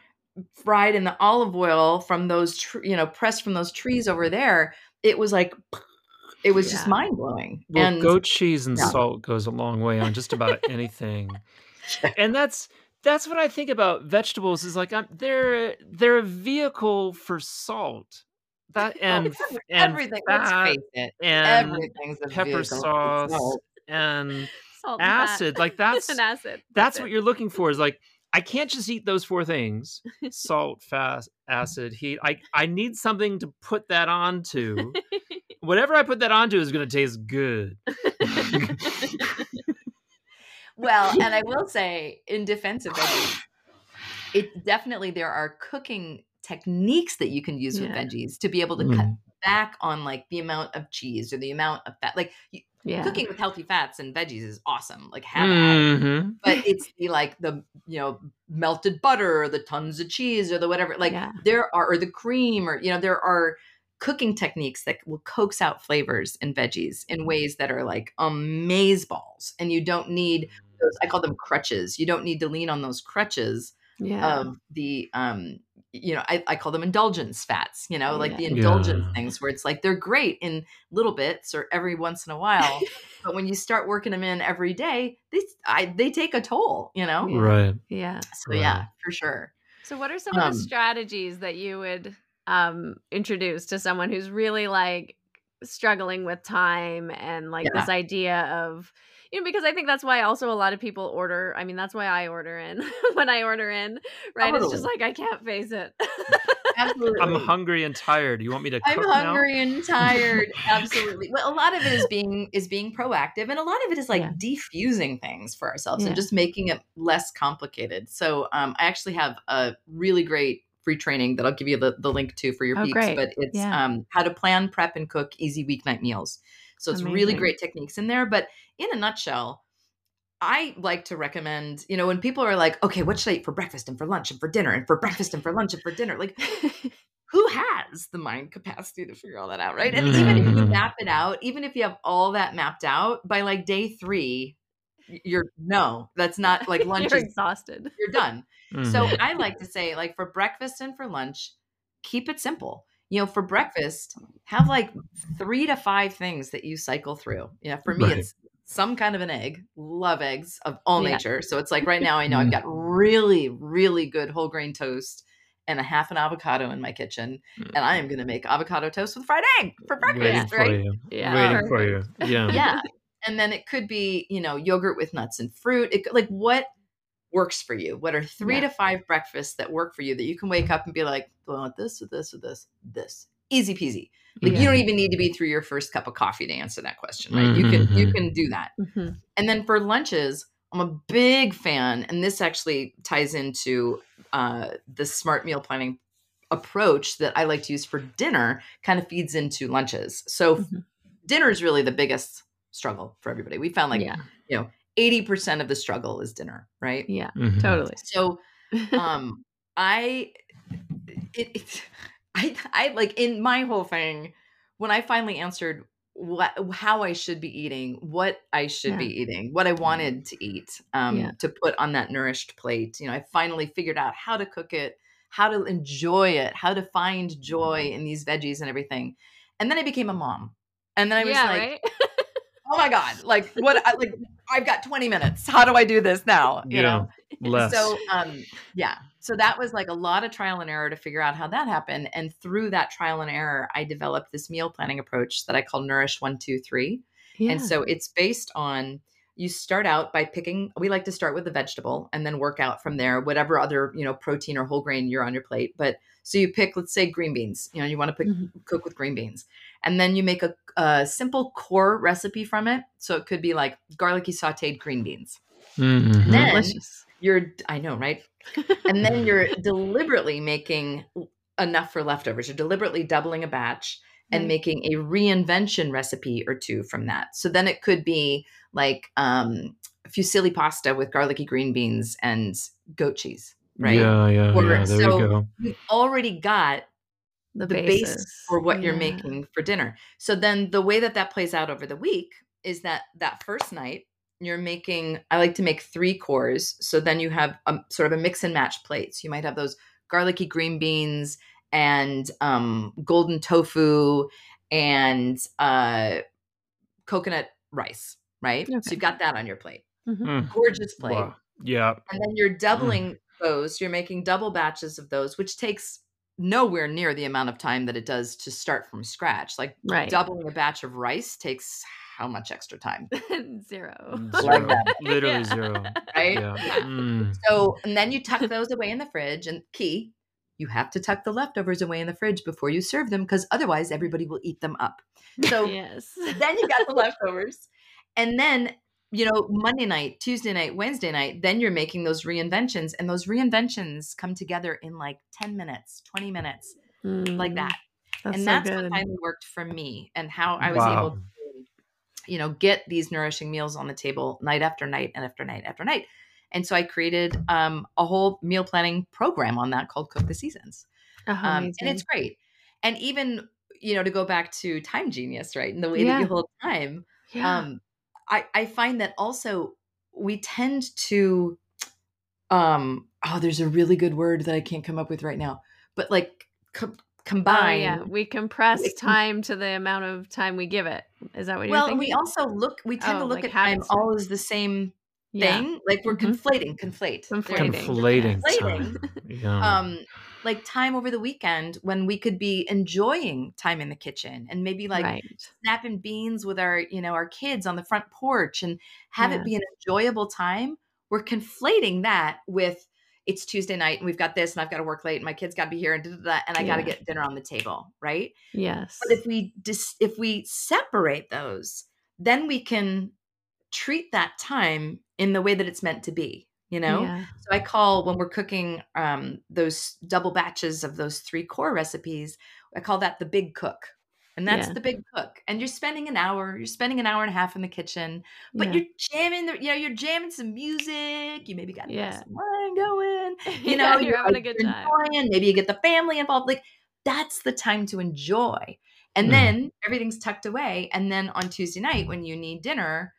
fried in the olive oil from those, tr- you know, pressed from those trees over there. It was like, it was just mind blowing. Well, and goat cheese and yeah. salt goes a long way on just about anything. And that's that's what I think about vegetables is like I'm, they're they're a vehicle for salt. that and and everything. fat let's it. and Everything's a pepper vehicle for sauce salt. and Salt and fat. acid. Like that's an acid. that's it. what you're looking for. Is like I can't just eat those four things: salt, fat, acid, heat. I I need something to put that onto. Whatever I put that onto is going to taste good. Well, and I will say, in defense of veggies, it definitely there are cooking techniques that you can use with veggies to be able to cut Mm. back on like the amount of cheese or the amount of fat. Like yeah. cooking with healthy fats and veggies is awesome. Like have. Mhm. But it's the like the you know melted butter or the tons of cheese or the whatever. Like Yeah. there are or the cream or you know there are cooking techniques that will coax out flavors in veggies in ways that are like amaze balls and you don't need those i call them crutches you don't need to lean on those crutches Yeah. of the um you know I, I call them indulgence fats you know like Yeah. the indulgence Yeah. things where it's like they're great in little bits or every once in a while but when you start working them in every day they I, they take a toll you know Right. yeah. so yeah for sure So, what are some of Um, the strategies that you would um, introduce to someone who's really like struggling with time and like Yeah. this idea of, you know, because I think that's why also a lot of people order. I mean, that's why I order in when I order in, right? It's just like I can't face it. absolutely I'm hungry and tired. You want me to cook I'm now? hungry and tired. Absolutely. Well, a lot of it is being is being proactive, and a lot of it is like Yeah. defusing things for ourselves Yeah. and just making it less complicated. So, um, I actually have a really great free training that I'll give you the, the link to for your Oh, peeps. great. But it's Yeah. um, how to plan, prep, and cook easy weeknight meals. So it's really great techniques in there. But in a nutshell, I like to recommend, you know, when people are like, okay, what should I eat for breakfast and for lunch and for dinner and for breakfast and for lunch and for dinner? Like, who has the mind capacity to figure all that out, right? And even if you Mhm. map it out, even if you have all that mapped out by like day three, you're no, that's not like lunch You're is exhausted. you're done. So Mhm. I like to say, like for breakfast and for lunch, keep it simple. You know, for breakfast, have like three to five things that you cycle through. You know, for me, Right. it's some kind of an egg. Love eggs of all Yeah. nature. So it's like right now, I know I've mm. got really, really good whole grain toast and a half an avocado in my kitchen, and I am mm. going to make avocado toast with fried egg for Waiting breakfast, for right? you. Yeah. Waiting for you. Yeah. yeah and then it could be you know yogurt with nuts and fruit it could, like what works for you what are three Yeah. to five breakfasts that work for you that you can wake up and be like i want this or this or this this easy peasy like Yeah. you don't even need to be through your first cup of coffee to answer that question right you can you Mhm. can do that Mhm. and then for lunches i'm a big fan and this actually ties into uh, the smart meal planning approach that i like to use for dinner kind of feeds into lunches so Mhm. dinner is really the biggest struggle for everybody we found like yeah. you know 80% of the struggle is dinner right Yeah. Mhm. Totally. so um i it, it i i like in my whole thing when i finally answered what how i should be eating what i should Yeah. be eating what i wanted to eat um Yeah. to put on that nourished plate you know i finally figured out how to cook it how to enjoy it how to find joy in these veggies and everything and then i became a mom and then i was yeah. like right. oh my god like what I, like i've got 20 minutes how do i do this now you Yeah. know Less. so um yeah so that was like a lot of trial and error to figure out how that happened and through that trial and error i developed this meal planning approach that i call nourish one two three Yeah. and so it's based on you start out by picking we like to start with a vegetable and then work out from there whatever other you know protein or whole grain you're on your plate. But so you pick let's say green beans you know you want to pick, Mhm. cook with green beans. And then you make a, a simple core recipe from it. So it could be like garlicky sauteed green beans. Mhm. then Delicious. you're i know right? And then you're deliberately making enough for leftovers. You're deliberately doubling a batch and Right. making a reinvention recipe or two from that so then it could be like um fusilli pasta with garlicky green beans and goat cheese right Yeah, yeah, Or- yeah. There so- you go. you've already got The, the basis. base for what you're making for dinner. So then the way that that plays out over the week is that that first night you're making I like to make 3 cores so then you have a sort of a mix and match plate. So you might have those garlicky green beans and um, golden tofu and uh, coconut rice, right? So you've got that on your plate. Mhm. Mm. Gorgeous plate Wow. Yeah. and then you're doubling those you're making double batches of those which takes nowhere near the amount of time that it does to start from scratch. Like Right. doubling a batch of rice takes how much extra time, Zero. Zero. that. Literally Yeah. zero. right? Yeah. Mm. So, and then you tuck those away in the fridge. And key, you have to tuck the leftovers away in the fridge before you serve them because otherwise everybody will eat them up. So yes. then you got the leftovers. And then, you know, Monday night, Tuesday night, Wednesday night, then you're making those reinventions. And those reinventions come together in like 10 minutes, 20 minutes, like Mm, that. That's and so that's good. what finally worked for me and how I was Wow. able to, you know, get these nourishing meals on the table night after night and after night after night. And so I created um, a whole meal planning program on that called Cook the Seasons. Oh, Um, and it's great. And even, you know, to go back to Time Genius, right? And the way that you hold time, yeah. um, I, I find that also we tend to, um, oh, there's a really good word that I can't come up with right now, but like co- Oh, combine. yeah. We compress It- time to the amount of time we give it. Is that what you're Well, thinking? we also look, we tend Oh, to look like at time all as the same yeah. thing. Like we're Mhm. conflating, conflate. There it is. Conflating. Conflating Conflating. time. Yeah. um like time over the weekend when we could be enjoying time in the kitchen and maybe like right. snapping beans with our you know our kids on the front porch and have Yeah. it be an enjoyable time we're conflating that with it's tuesday night and we've got this and i've got to work late and my kids got to be here and da, da, da, and i got to get dinner on the table right Yes. but if we dis- if we separate those then we can treat that time in the way that it's meant to be you know Yeah. so I call when we're cooking um, those double batches of those three core recipes, I call that the big cook. And that's Yeah. the big cook. And you're spending an hour, you're spending an hour and a half in the kitchen, but yeah. you're jamming the, you know, you're jamming some music. You maybe got Yeah. some wine going. You know, you're having a good time. enjoying, Maybe you get the family involved. Like that's the time to enjoy. And Mhm. then everything's tucked away. And then on Tuesday night, when you need dinner,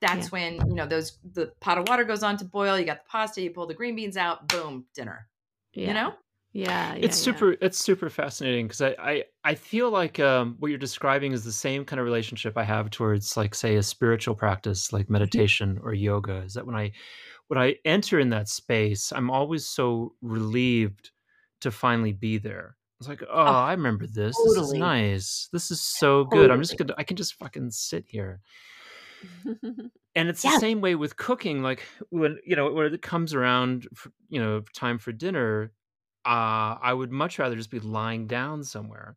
that's Yeah. when you know those the pot of water goes on to boil. You got the pasta. You pull the green beans out. Boom, dinner. yeah. You know. Yeah. it's yeah, yeah. super it's super fascinating because I, I i feel like um what you're describing is the same kind of relationship i have towards like say a spiritual practice like meditation or yoga is that when i when i enter in that space i'm always so relieved to finally be there it's like oh, i remember this this is nice this is so good i'm just Totally. gonna i can just fucking sit here and it's Yeah. the same way with cooking like when you know when it comes around for, you know time for dinner uh i would much rather just be lying down somewhere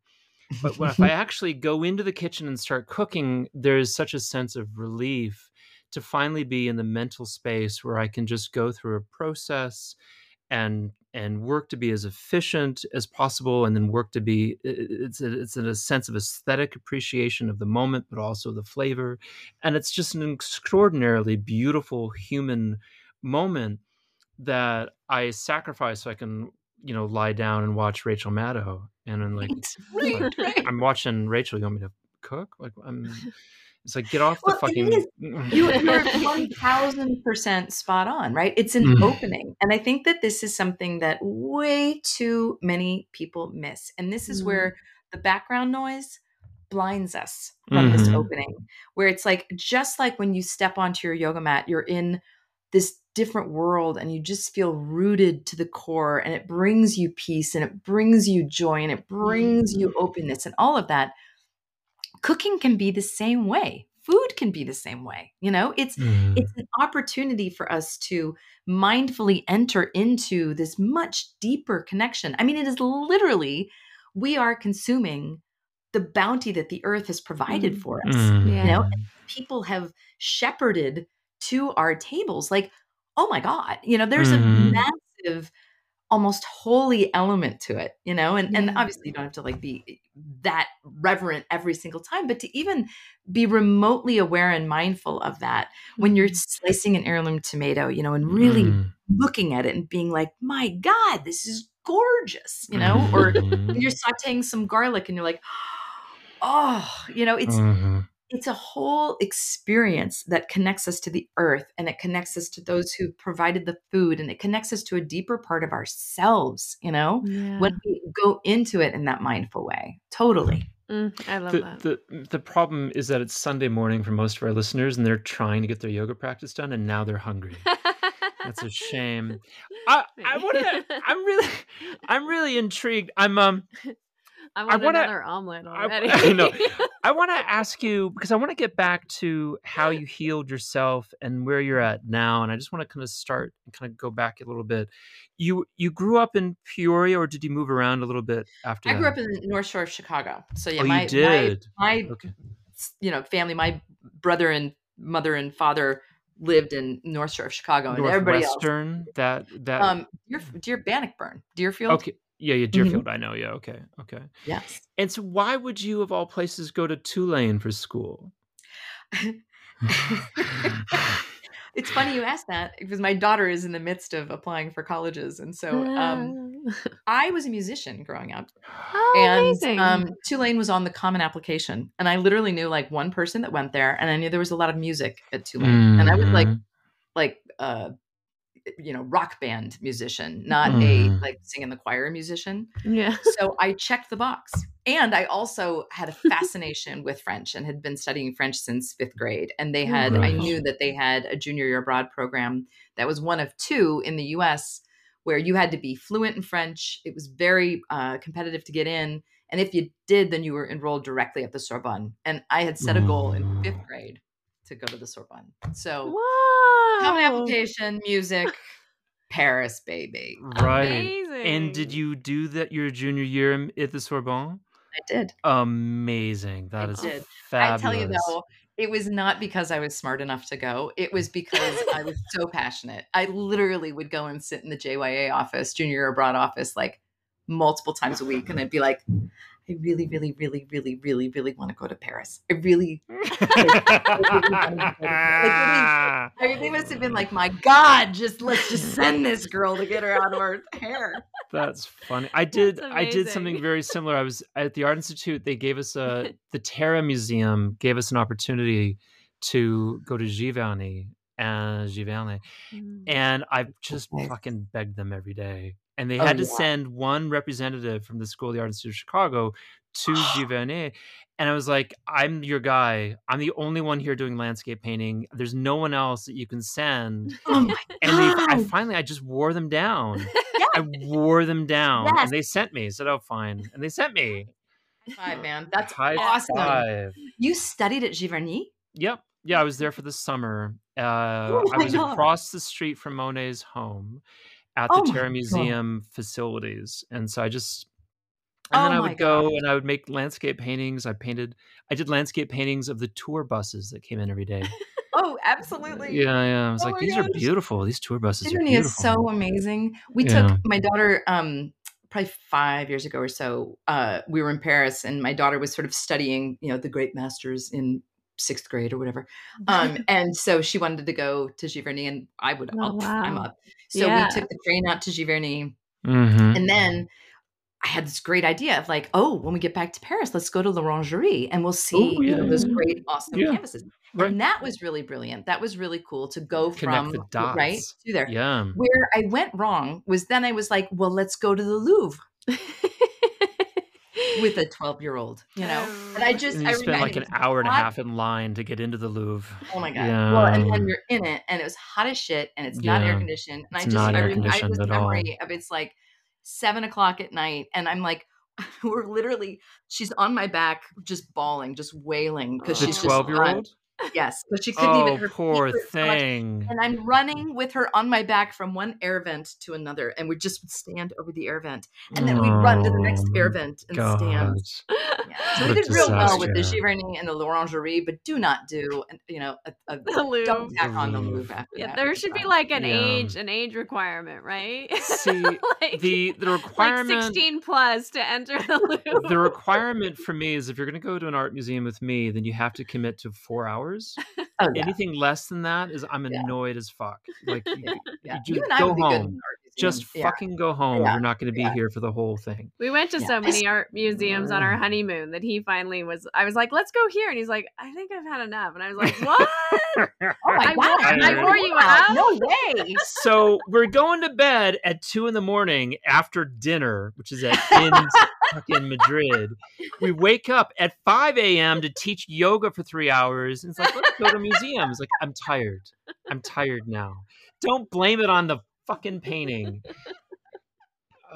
but when, if i actually go into the kitchen and start cooking there's such a sense of relief to finally be in the mental space where i can just go through a process and and work to be as efficient as possible and then work to be it's a, it's in a sense of aesthetic appreciation of the moment but also the flavor. And it's just an extraordinarily beautiful human moment that i sacrifice so i can you know lie down and watch rachel maddow. And then like right, like, right. i'm watching rachel you want me to cook? Like i'm it's like get off the Well, the fucking is, You, you're one thousand percent spot on, right? It's an Mm. opening, and I think that this is something that way too many people miss. And this is Mhm. where the background noise blinds us from this Mhm. opening, where it's like just like when you step onto your yoga mat, you're in this different world and you just feel rooted to the core and it brings you peace and it brings you joy and it brings you openness and all of that cooking can be the same way food can be the same way you know it's Mhm. it's an opportunity for us to mindfully enter into this much deeper connection i mean it is literally we are consuming the bounty that the earth has provided Mm. for us. Yeah. you know people have shepherded to our tables like oh my god you know there's a massive almost holy element to it you know and and obviously you don't have to like be that reverent every single time but to even be remotely aware and mindful of that when you're Mhm. slicing an heirloom tomato you know and really Mhm. looking at it and being like my god this is gorgeous you know or Mhm. when you're sauteing some garlic and you're like oh you know it's Mhm. It's a whole experience that connects us to the earth and it connects us to those who provided the food and it connects us to a deeper part of ourselves you know Yeah. when we go into it in that mindful way totally Mm, I love the, that. the the problem is that it's Sunday morning for most of our listeners, and they're trying to get their yoga practice done, and now they're hungry. That's a shame. I I want to. I'm really, I'm really intrigued. I'm um. I want wanna- another omelet already. I know. I want to ask you because I want to get back to how you healed yourself and where you're at now, and I just want to kind of start and kind of go back a little bit. You you grew up in Peoria, or did you move around a little bit after? I that? grew up in the North Shore of Chicago. So yeah, oh, my, you did. my my okay. you know family, my brother and mother and father lived in North Shore of Chicago, and everybody else. That that. Um, Deer, Deer Bannockburn, Deerfield. okay. Yeah, yeah, Deerfield. I know. Yeah. Okay. Okay. Yes. And so, why would you, of all places, go to Tulane for school? it's funny you asked that because my daughter is in the midst of applying for colleges, and so um, I was a musician growing up, oh, and amazing. um, Tulane was on the common application, and I literally knew like one person that went there, and I knew there was a lot of music at Tulane, and I was like Mhm. like uh you know rock band musician, not Mhm. a like sing in the choir musician. yeah. So I checked the box. And I also had a fascination with French and had been studying French since fifth grade. And they had, I knew that they had a junior year abroad program that was one of two in the US where you had to be fluent in French. It was very uh, competitive to get in. And if you did, then you were enrolled directly at the Sorbonne. And I had set a goal in fifth grade to go to the Sorbonne. So, Wow. common application, music, Paris, baby. Right. Amazing. And did you do that your junior year at the Sorbonne? I did. Amazing. That I is did. fabulous. I tell you though, it was not because I was smart enough to go. It was because I was so passionate. I literally would go and sit in the JYA office, junior abroad office, like multiple times a week, and I'd be like, I really, really, really, really, really, really want to go to Paris. I really, I they must have been like, my God, just let's just send this girl to get her out of her hair. That's funny. I did. I did something very similar. I was at the Art Institute. They gave us a the Terra Museum gave us an opportunity to go to Giverny and Giverny, Mm. and I just fucking begged them every day. And they Oh, had to yeah. send one representative from the School of the Art Institute of Chicago to Giverny. And I was like, I'm your guy. I'm the only one here doing landscape painting. There's no one else that you can send. Oh my And they, I finally, I just wore them down. Yeah. I wore them down, Yes. and they sent me. I said, "Oh, fine," and they sent me. Five, man. That's High awesome. five. You studied at Giverny? Yep. Yeah, I was there for the summer. Uh, Oh I was God. across the street from Monet's home at Oh the my Terra God. Museum facilities, and so I just. And Oh then I would go gosh. and I would make landscape paintings. I painted. I did landscape paintings of the tour buses that came in every day. Oh, absolutely. Yeah, yeah. I was Oh like, these are beautiful. These tour buses are Sydney is so amazing. We Yeah. took my daughter um probably five years ago or so. Uh, we were in Paris, and my daughter was sort of studying, you know, the great masters in sixth grade or whatever. Um, and so she wanted to go to Giverny, and I would, Oh, I'll, I'm up. So Yeah. we took the train out to Giverny, Mhm. and then. I had this great idea of like, oh, when we get back to Paris, let's go to L'Orangerie and we'll see Oh, you know, yeah, those great, awesome Yeah. canvases. Right. And that was really brilliant. That was really cool to go Connect from right to there. Yeah. Where I went wrong was then I was like, well, let's go to the Louvre with a 12 year old, you know? And I oh. just, And I spent like an hour and a half in line to get into the Louvre. Oh my God. Well, and then you're in it and it was hot as shit and it's not air conditioned. And It's I just, not I, air rem- I have conditioned this at all. of it's like seven o'clock at night and I'm like, we're literally, she's on my back, just bawling, just wailing because she's 12 year run. old? Yes, but she couldn't Oh, even. her poor so thing. And I'm running with her on my back from one air vent to another, and we just would stand over the air vent, and then we'd run to the next Oh, air vent and God. stand. Yeah. So we did real well with the disaster. Giverny and the L'Orangerie, but do not do, you know, a, a, The Louvre. don't tack on the Louvre. Louvre after Yeah, that. there should be like an Yeah. age, an age requirement, right? See, like, the the like requirement 16 plus to enter the Louvre. the requirement for me is if you're going to go to an art museum with me, then you have to commit to four hours. Oh, yeah. Anything less than that is I'm Yeah. annoyed as fuck. Like you, Yeah. you yeah. just You and I go would be good in home. art Just museum. Yeah. fucking go home. Yeah. You're not going to be Yeah. here for the whole thing. We went to Yeah. so many art museums on our honeymoon that he finally was. I was like, "Let's go here," and he's like, "I think I've had enough." And I was like, "What?" Oh my I god! wore- I wore you out? No way! so we're going to bed at two in the morning after dinner, which is at Inns fucking Madrid. We wake up at 5 a.m. to teach yoga for three hours. And it's like, let's go to museums. Like, I'm tired. I'm tired now. don't blame it on the fucking painting.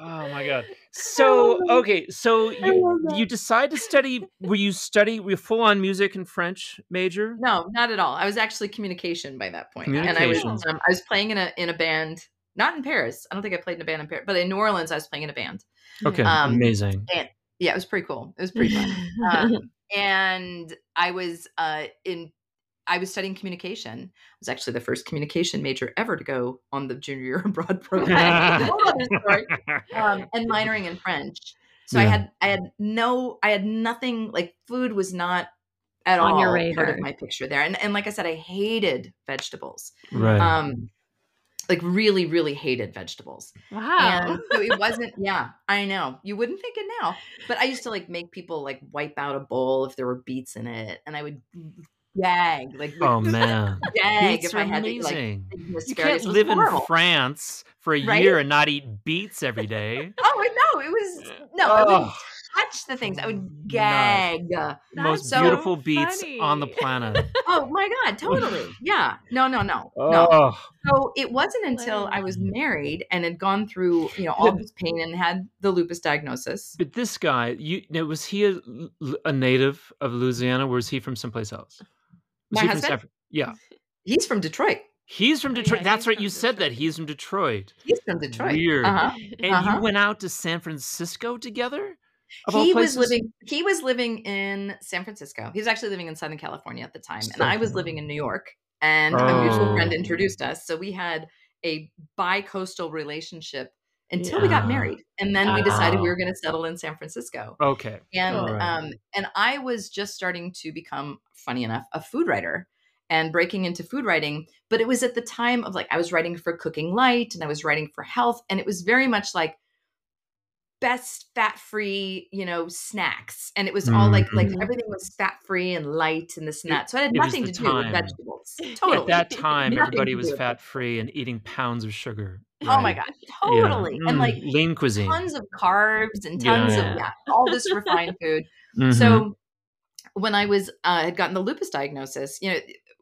Oh my god. So okay, so you you decide to study were you study were you full on music and French major? No, not at all. I was actually communication by that point. And I was um, I was playing in a in a band, not in Paris. I don't think I played in a band in Paris, but in New Orleans I was playing in a band. Okay, Um, amazing. Yeah, it was pretty cool. It was pretty fun. um, and I was uh, in. I was studying communication. I was actually the first communication major ever to go on the junior year abroad program. Whole other story. um, and minoring in French. So I had I had no I had nothing like food was not at On all your part of my picture there. And and like I said, I hated vegetables. right. Um, like really, really hated vegetables. wow. And so it wasn't, yeah, I know. You wouldn't think it now. But I used to like make people like wipe out a bowl if there were beets in it. And I would gag, like oh man. gag Beets if I had to like amazing. you can't It was live in. France for a Right? year and not eat beets every day. Oh no, it was eh, no, I wouldn't Oh, touch the things. I would no. gag. most so beautiful beets on the planet. Oh my god, totally. Yeah. No, no, no. No. Oh, So it wasn't until I was married and had gone through, you know, all this pain and had the lupus diagnosis. but this guy, you was he a, a native of Louisiana, or was he from someplace else? Was My he husband? San yeah, He's from Detroit. he's from Oh, yeah, Detroit. That's right. from You said that he's from Detroit, He's from Detroit. Weird. Uh-huh. and Uh-huh. you went out to San Francisco together. Of He was living he was living in San Francisco. He was actually living in Southern California at the time. And I was living in New York. And a mutual friend Oh. introduced us. So we had a bi-coastal relationship until we got married. And then we decided we were going to settle in San Francisco. Okay. and right. um and i was just starting to become funny enough a food writer and breaking into food writing but it was at the time of like i was writing for cooking light and i was writing for health and it was very much like best fat free you know snacks and it was all like like Mhm. everything was fat free and light and this and that so i had it nothing to do with time. vegetables At that time, everybody was fat free and eating pounds of sugar. Oh my right? god Yeah. totally and Mm, like lean cuisine. tons of carbs and tons Yeah. of yeah all this refined food Mhm. So when I was uh, had gotten the lupus diagnosis, you know,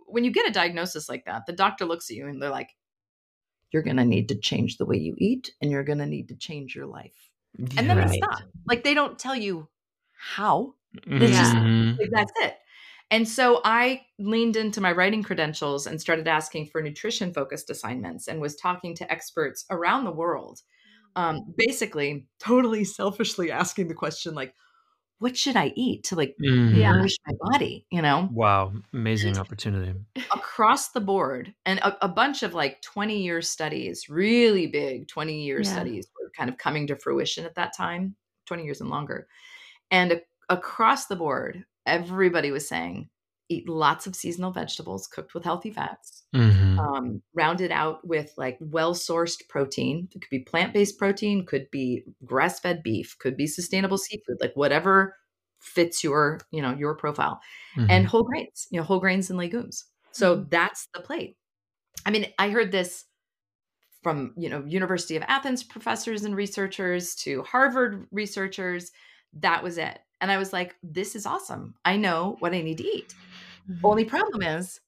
when you get a diagnosis like that, the doctor looks at you and they're like, "You're going to need to change the way you eat, and you're going to need to change your life." And then Yeah. they stop. Like they don't tell you how. It's just- Mhm. Like that's it. And so I leaned into my writing credentials and started asking for nutrition focused assignments and was talking to experts around the world. Um, basically, totally selfishly asking the question like, what should I eat to like Mhm. Nourish my body? You know, Wow, amazing opportunity. across the board and a, a bunch of like 20 year studies really big 20 year Yeah. studies were kind of coming to fruition at that time 20 years and longer and a- across the board everybody was saying eat lots of seasonal vegetables cooked with healthy fats Mhm. um, rounded out with like well sourced protein it could be plant-based protein could be grass-fed beef could be sustainable seafood like whatever fits your you know your profile Mhm. and whole grains, you know, whole grains and legumes. So Mhm. that's the plate. I mean, I heard this from, you know, University of Athens professors and researchers to Harvard researchers. That was it. And I was like, this is awesome. I know what I need to eat. Only problem is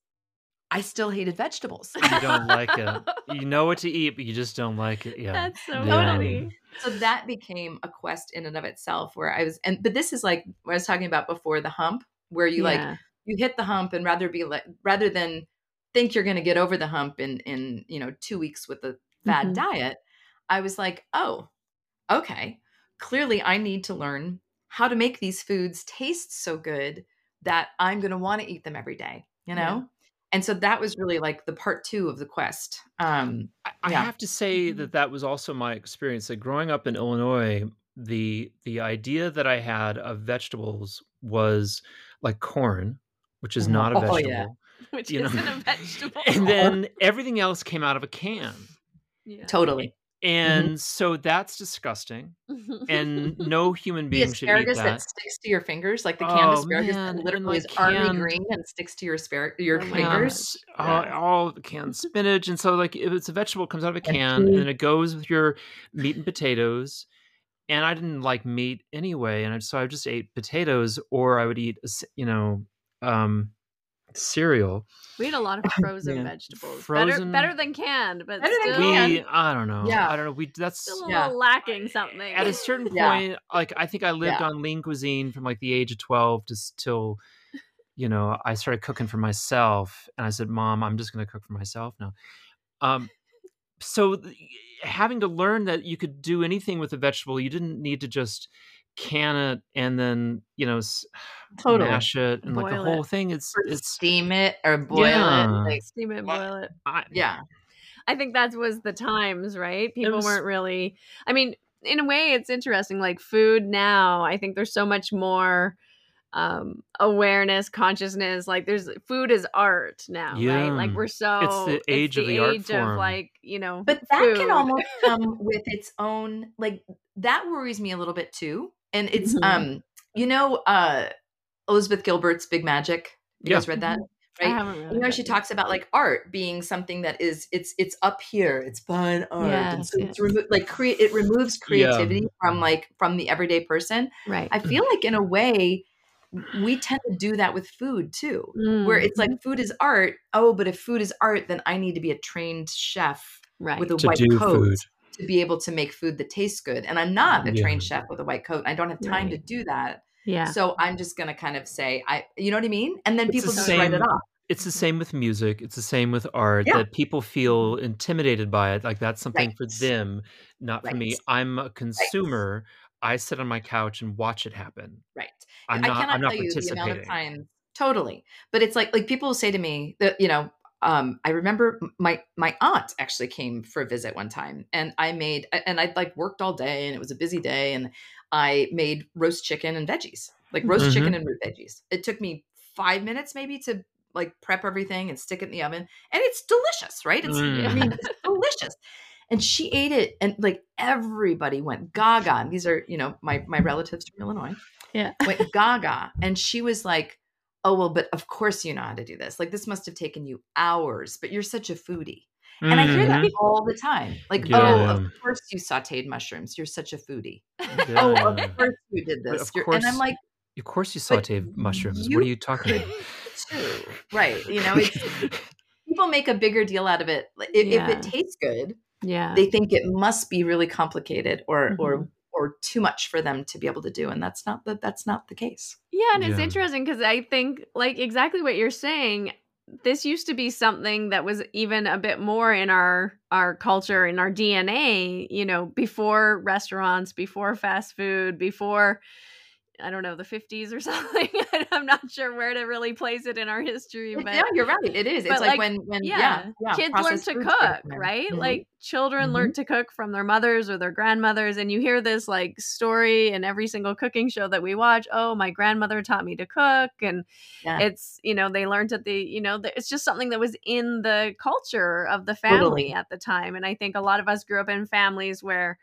I still hated vegetables. you don't like it. You know what to eat, but you just don't like it. Yeah. That's so Yeah. funny. so that became a quest in and of itself where I was and but this is like what I was talking about before the hump where you like you hit the hump and rather be like rather than think you're going to get over the hump in in you know 2 weeks with a fad Mhm. diet I was like oh okay clearly I need to learn how to make these foods taste so good that I'm going to want to eat them every day you know Yeah. and so that was really like the part 2 of the quest um I, I Yeah. have to say Mhm. that that was also my experience. That growing up in Illinois, the the idea that I had of vegetables was like corn, which is not a Oh, vegetable, yeah. Which isn't a vegetable. and then everything else came out of a can, yeah. totally and so that's disgusting. And no human the being should eat asparagus that. that. sticks to your fingers, like the canned Oh, asparagus man, that literally like, is army canned- green and sticks to your aspar- your Oh fingers. Cans, all, Yeah. all the canned spinach, and so like if it's a vegetable, it comes out of a can, and then it goes with your meat and potatoes. And I didn't like meat anyway, and so I just ate potatoes, or I would eat, you know, um, cereal. We had a lot of frozen Yeah. vegetables. Frozen- Better, better than canned, but Better than still, canned. We, I don't know. Yeah. I don't know. We that's still a Yeah. little lacking something. at a certain Yeah. point. Like I think I lived Yeah. on lean cuisine from like the age of twelve to till, you know, I started cooking for myself, and I said, "Mom, I'm just going to cook for myself now." Um, so th- having to learn that you could do anything with a vegetable, you didn't need to just can it and then you know s- Totally. mash it and like the Boil whole it. thing. It's it's steam it or boil Yeah. it. Like, steam it, boil it. I, yeah. I think that was the times, right? People was- weren't really. I mean, in a way, it's interesting. Like food now, I think there's so much more um awareness consciousness like there's food is art now right like we're so It's the age of the art form. like you know But that food. can almost come with its own like that worries me a little bit too. And it's Mhm. um you know uh Elizabeth Gilbert's Big Magic. You Yeah. guys read that? I Right? really You know, she it. talks about like art being something that is it's it's up here, it's fun art, and Yes, it's remo- like create it removes creativity from like from the everyday person. right I feel like in a way we tend to do that with food too, where Mm, it's like food is art. Oh, but if food is art, then I need to be a trained chef right with a to white do coat food. To be able to make food that tastes good. And I'm not a Yeah. trained chef with a white coat. I don't have time to do that. yeah So I'm just gonna kind of say, I, you know what I mean? And then It's people the just write it off. it's the same with music it's the same with art Yeah. that people feel intimidated by it like that's something for them not for me i'm a consumer i sit on my couch and watch it happen Right. i'm I cannot i'm not tell you the amount of times. Totally. But it's like like people will say to me that, you know, um, I remember my my aunt actually came for a visit one time and I made and I'd like worked all day and it was a busy day and I made roast chicken and veggies. Like roast Mhm. chicken and root veggies. It took me five minutes maybe to like prep everything and stick it in the oven. And it's delicious, right? It's I Mm. mean it's delicious. And she ate it and like everybody went gaga. And these are, you know, my my relatives from Illinois yeah went gaga and she was like oh well but of course you know how to do this. Like this must have taken you hours but you're such a foodie. And i hear that Mhm. all the time. Like oh of course you sauteed mushrooms. You're such a foodie. Yeah. oh of course you did this. of You're- and i'm course like of course you but saute mushrooms. You what are you talking about too. Right you know it's people make a bigger deal out of it. Like, if, if it tastes good yeah. they think it must be really complicated or Mm-hmm. or or too much for them to be able to do and that's not the that's not the case Yeah, and it's Yeah. interesting because I think, like, exactly what you're saying. This used to be something that was even a bit more in our our culture, in our DNA. You know, before restaurants, before fast food, before I don't know the 50s or something. I'm not sure where to really place it in our history, but yeah, you're right. It is. It's like, like, when when yeah, yeah, yeah, kids learn to cook, right? Mhm. Like children Mhm. learn to cook from their mothers or their grandmothers, and you hear this like story in every single cooking show that we watch. Oh, my grandmother taught me to cook, and Yeah. it's you know they learned at the you know th- it's just something that was in the culture of the family Totally. at the time, and I think a lot of us grew up in families where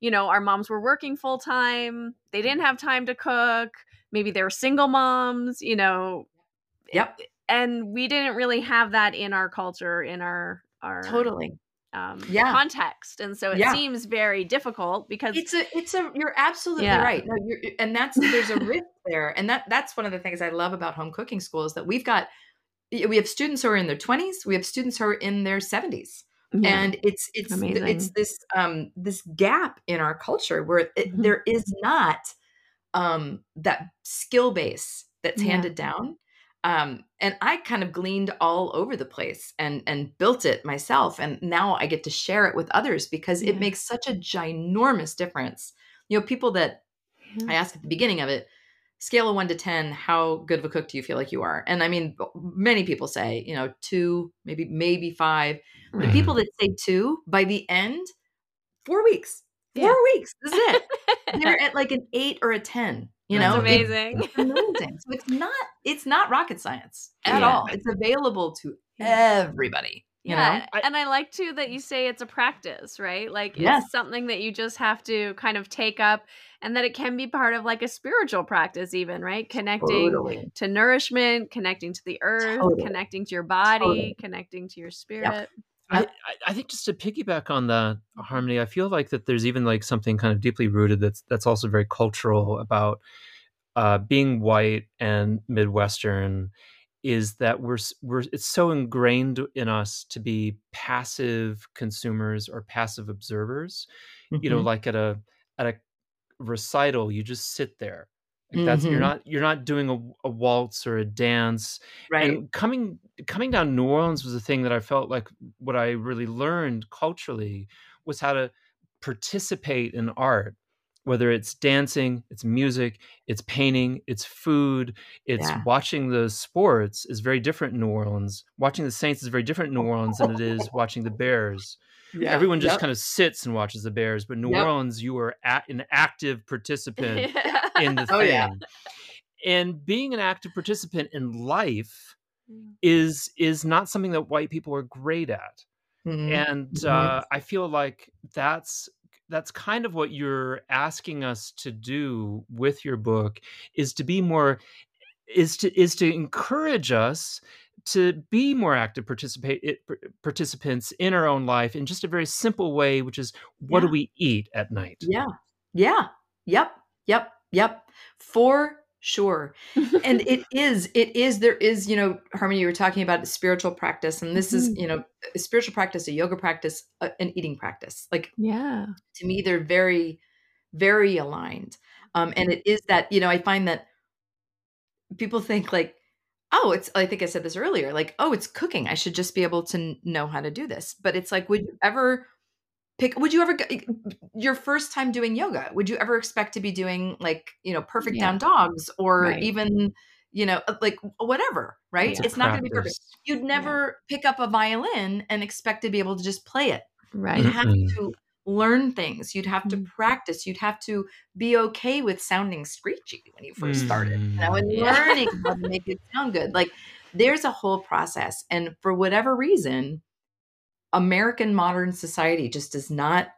you know our moms were working full time, they mm-hmm. didn't have time to cook. Maybe they were single moms, you know, eh, Yep. Eh, and we didn't really have that in our culture in our our Totally. um Yeah. context and so it Yeah. seems very difficult because It's a it's a you're absolutely Yeah. right. No, you're and that's there's a risk there. And that that's one of the things I love about home cooking school is that we've got we have students who are in their 20s, we have students who are in their 70s. Yeah. And it's it's Amazing. it's this um this gap in our culture where it, Mhm. there is not um that skill base that's Yeah. handed down um and i kind of gleaned all over the place and and built it myself and now i get to share it with others because Yeah. it makes such a ginormous difference you know people that i asked at the beginning of it scale of 1 to 10 how good of a cook do you feel like you are and i mean many people say you know 2 maybe maybe 5 the mm-hmm. people that say 2 by the end 4 weeks 4 Yeah. weeks this is it they're at like an 8 or a 10 you That's know It's- amazing it's amazing. So it's not it's not rocket science at Yeah. all. It's available to everybody. You yeah know? and i like too that you say it's a practice right like Yes. it's something that you just have to kind of take up and that it can be part of like a spiritual practice even right connecting Totally. to nourishment connecting to the earth Totally. connecting to your body Totally. connecting to your spirit I, Yep. I- I think just to piggyback on that harmony, I feel like that there's even like something kind of deeply rooted that's that's also very cultural about uh, being white and Midwestern is that we're we're it's so ingrained in us to be passive consumers or passive observers mm-hmm. you know mm-hmm. like at a at a recital you just sit there like that's mm-hmm. you're not you're not doing a, a, waltz or a dance right and coming coming down new orleans was a thing that i felt like what i really learned culturally was how to participate in art whether it's dancing, it's music, it's painting, it's food, it's yeah. watching the sports is very different in New Orleans. Watching the Saints is very different in New Orleans than it is watching the Bears. Yeah. Everyone just yep. kind of sits and watches the Bears, but New yep. Orleans, you are at an active participant yeah. in the oh, thing. Yeah. And being an active participant in life mm. is is not something that white people are great at. Mm-hmm. And mm-hmm. Uh, I feel like that's that's kind of what you're asking us to do with your book is to be more is to is to encourage us to be more active participate participants in our own life in just a very simple way which is what yeah. do we eat at night? Yeah. Yeah. Yep. Yep. Yep. For sure. And it is it is there is you know harmony you were talking about spiritual practice and this mm-hmm. is you know a spiritual practice a yoga practice a, an eating practice. Like yeah. to me they're very very aligned. Um and it is that you know i find that people think like oh it's i think i said this earlier like oh it's cooking. I should just be able to know how to do this. But it's like would you ever pick would you ever your first time doing yoga would you ever expect to be doing like you know perfect yeah. down dogs or right. even you know uh, like whatever right it's, not going to be perfect you'd never yeah. pick up a violin and expect to be able to just play it right you have to learn things you'd have to mm. practice you'd have to be okay with sounding screechy when you first started you know and mm. learning how to make it sound good like there's a whole process and for whatever reason American modern society just does not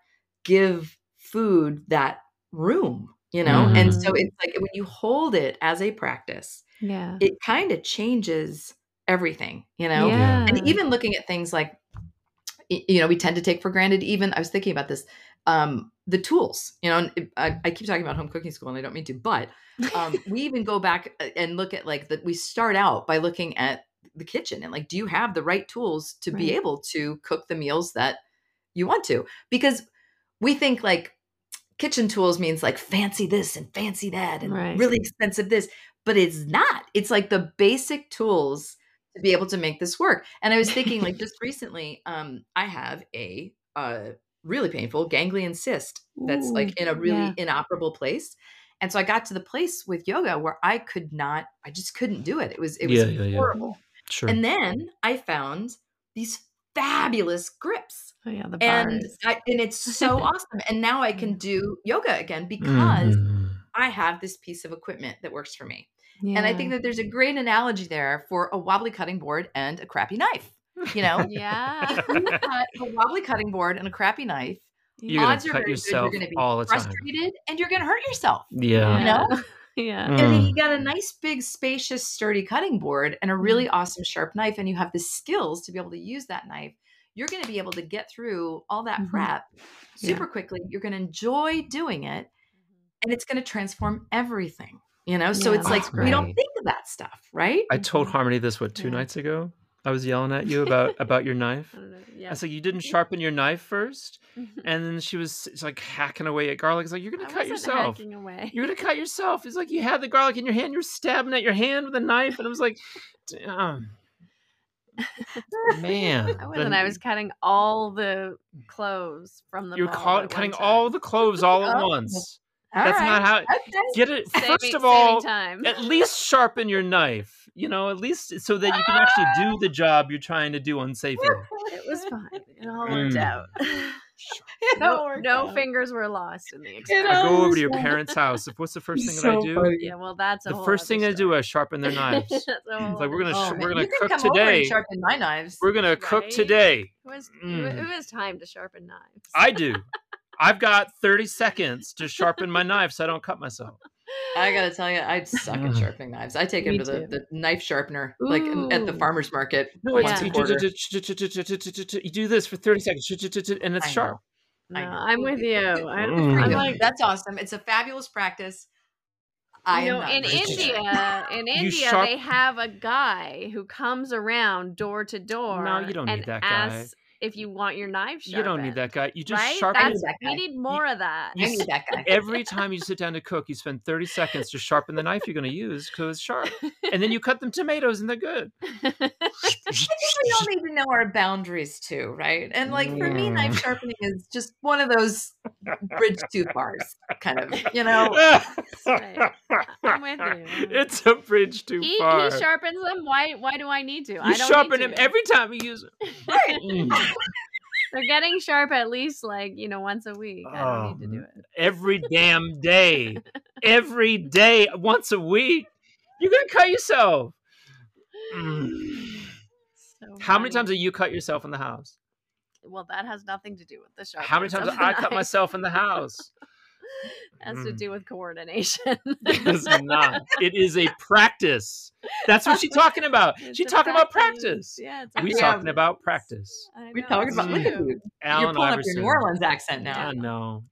give food that room, you know? Mm-hmm. And so mm-hmm. it's like when you hold it as a practice, yeah. It kind of changes everything, you know? Yeah. And even looking at things like you know, we tend to take for granted even I was thinking about this um the tools, you know, I, I keep talking about home cooking school and I don't mean to, but um, we even go back uh, and look at like that we start out by looking at the kitchen and like do you have the right tools to right. be able to cook the meals that you want to because we think like kitchen tools means like fancy this and fancy that and right. really expensive this but it's not it's like the basic tools to be able to make this work and i was thinking like just recently um i have a uh really painful ganglion cyst that's Ooh, like in a really yeah. inoperable place and so I got to the place with yoga where I could not, I just couldn't do it. It was, it was yeah, yeah, horrible. Sure. And then I found these fabulous grips. Oh yeah, the bars. And I, and it's so awesome. And now I can do yoga again because mm. I have this piece of equipment that works for me. Yeah. And I think that there's a great analogy there for a wobbly cutting board and a crappy knife. You know, yeah, a wobbly cutting board and a crappy knife. You're gonna cut yourself You're gonna be all frustrated, time. and you're gonna hurt yourself. Yeah, you know. Yeah. Mm. And then you got a nice, big, spacious, sturdy cutting board and a really mm. awesome sharp knife, and you have the skills to be able to use that knife. You're going to be able to get through all that mm-hmm. prep super yeah. quickly. You're going to enjoy doing it, mm-hmm. and it's going to transform everything. You know, so yeah, it's like great. we don't think of that stuff, right? I told mm-hmm. Harmony this what two yeah. nights ago. I was yelling at you about about your knife. I, yeah. I was like, you didn't sharpen your knife first, mm-hmm. and then she was like hacking away at garlic. It's like you're gonna I cut yourself. You're gonna cut yourself. It's like you had the garlic in your hand. You're stabbing at your hand with a knife, and I was like, damn. Man, I wasn't. I was cutting all the cloves from the. You're cutting all the cloves all at oh. once. All That's right. not how. Okay. Get it. Saving, first of all, time. at least sharpen your knife you know, at least so that you can actually do the job you're trying to do unsafely. It was fine. It all worked mm. out. no, no fingers were lost in the experience. I go over to your parents' house. What's the first thing so that I do? Funny. Yeah, well, that's the first thing story. I do. I sharpen their knives. it's like we're gonna oh, we're gonna you cook today. sharpen my knives. We're gonna right? cook today. It was, mm. who has time to sharpen knives? I do. I've got 30 seconds to sharpen my knife so I don't cut myself. I gotta tell you, I suck at mm. sharpening knives. I take them to the, the knife sharpener, Ooh. like at the farmer's market. No, yeah. you, do this for 30 seconds and it's sharp. No, I'm with you. I'm, I'm like, that's awesome. It's a fabulous practice. I you know, in. India, in India, sharp- they have a guy who comes around door to door. No, you don't need that guy. asks if you want your knife sharpened. You don't need that guy. You just right? sharpen That's, that we need more of that. I need that guy. every time you sit down to cook, you spend 30 seconds to sharpen the knife you're going to use because it's sharp. And then you cut them tomatoes and they're good. I think we all need to know our boundaries too, right? And like for me, knife Mm. sharpening is just one of those bridge too fars, kind of, you know. right. I'm with you. It's a bridge too he, far. he sharpens them. Why? Why do I need to? you I don't sharpen need him to. every time you use them. Right. They're getting sharp at least like you know once a week. I don't need to do Um, it. Every damn day. Every day, once a week. You're going to cut yourself. Mm. So How many times have you cut yourself in the house? Well, that has nothing to do with the sharp. How many times have I cut myself in the house? Has to Mm. do with coordination. It is not. It is a practice. That's what she's talking about. It's She's a talking about practice. Yeah, We're talking about practice. We're talking about look at true. you. You're pulling Iverson. up your New Orleans accent now. I know.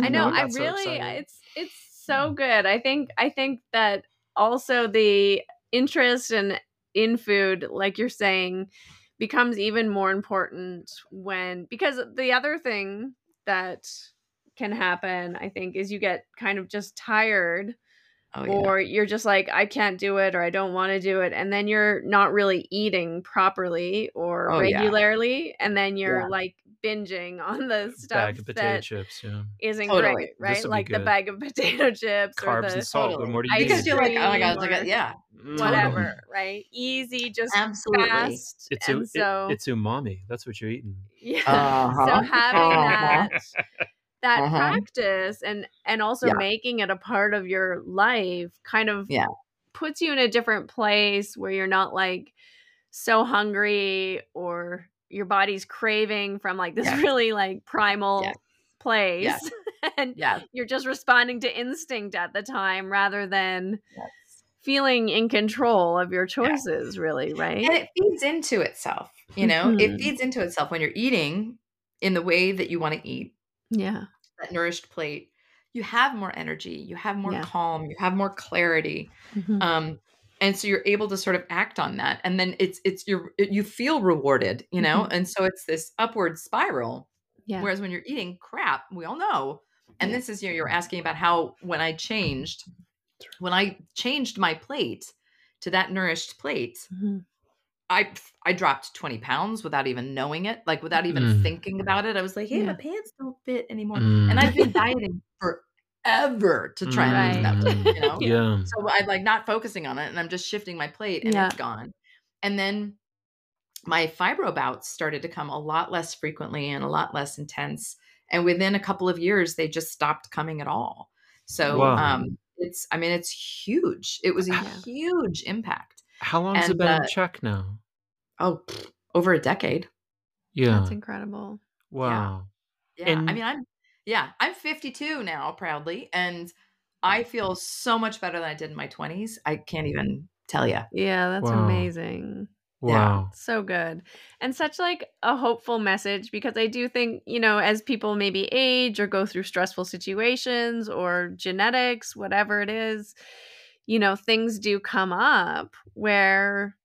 I know. I I got so really, it's it's so good. I think I think that also the interest in in food, like you're saying, becomes even more important when because the other thing that can happen, I think, is you get kind of just tired Oh, yeah. or you're just like i can't do it or i don't want to do it and then you're not really eating properly or Oh, yeah. regularly and then you're Yeah. like binging on the stuff Bag of potato that chips. Yeah. isn't Totally. great right This'll like the bag of potato chips or Carbs the and salt. What Totally. more do you Ice need? because you're like, oh my god, like a, yeah, Mm. whatever right easy just absolutely. fast It's and u- it- it's umami. That's what you're eating. yeah Uh-huh. so having Uh-huh. that that Uh-huh. practice and and also Yeah. making it a part of your life kind of Yeah. puts you in a different place where you're not like so hungry or your body's craving from like this really like primal place and Yeah. you're just responding to instinct at the time rather than feeling in control of your choices really right And it feeds into itself. You know, it Mhm. feeds into itself when you're eating in the way that you want to eat. Yeah That nourished plate. You have more energy. You have more Yeah. calm. You have more clarity. Mhm. um and so you're able to sort of act on that and then it's it's your you feel rewarded you know and so it's this upward spiral yeah whereas when you're eating crap we all know and Yeah. this is you know you're asking about how when i changed when i changed my plate to that nourished plate Mhm. I i dropped 20 pounds without even knowing it like without even Mm. thinking about it i was like hey my pants don't fit anymore Mm. and i've been dieting forever to try and lose that weight you know Yeah. so I'm like not focusing on it and I'm just shifting my plate and Yeah. it's gone. And then my fibro bouts started to come a lot less frequently and a lot less intense. And within a couple of years, they just stopped coming at all. So Wow. um, it's, I mean, it's huge. It was a Yeah. huge impact. How long has it and, been in check now? Oh, pfft, over a decade. Yeah. that's incredible wow. Yeah. I And- mean, I'm, yeah, I'm 52 now, proudly. And I feel so much better than I did in my 20s. I can't even tell you. yeah that's Wow. amazing Wow. so good and such like a hopeful message because i do think you know as people maybe age or go through stressful situations or genetics whatever it is you know things do come up where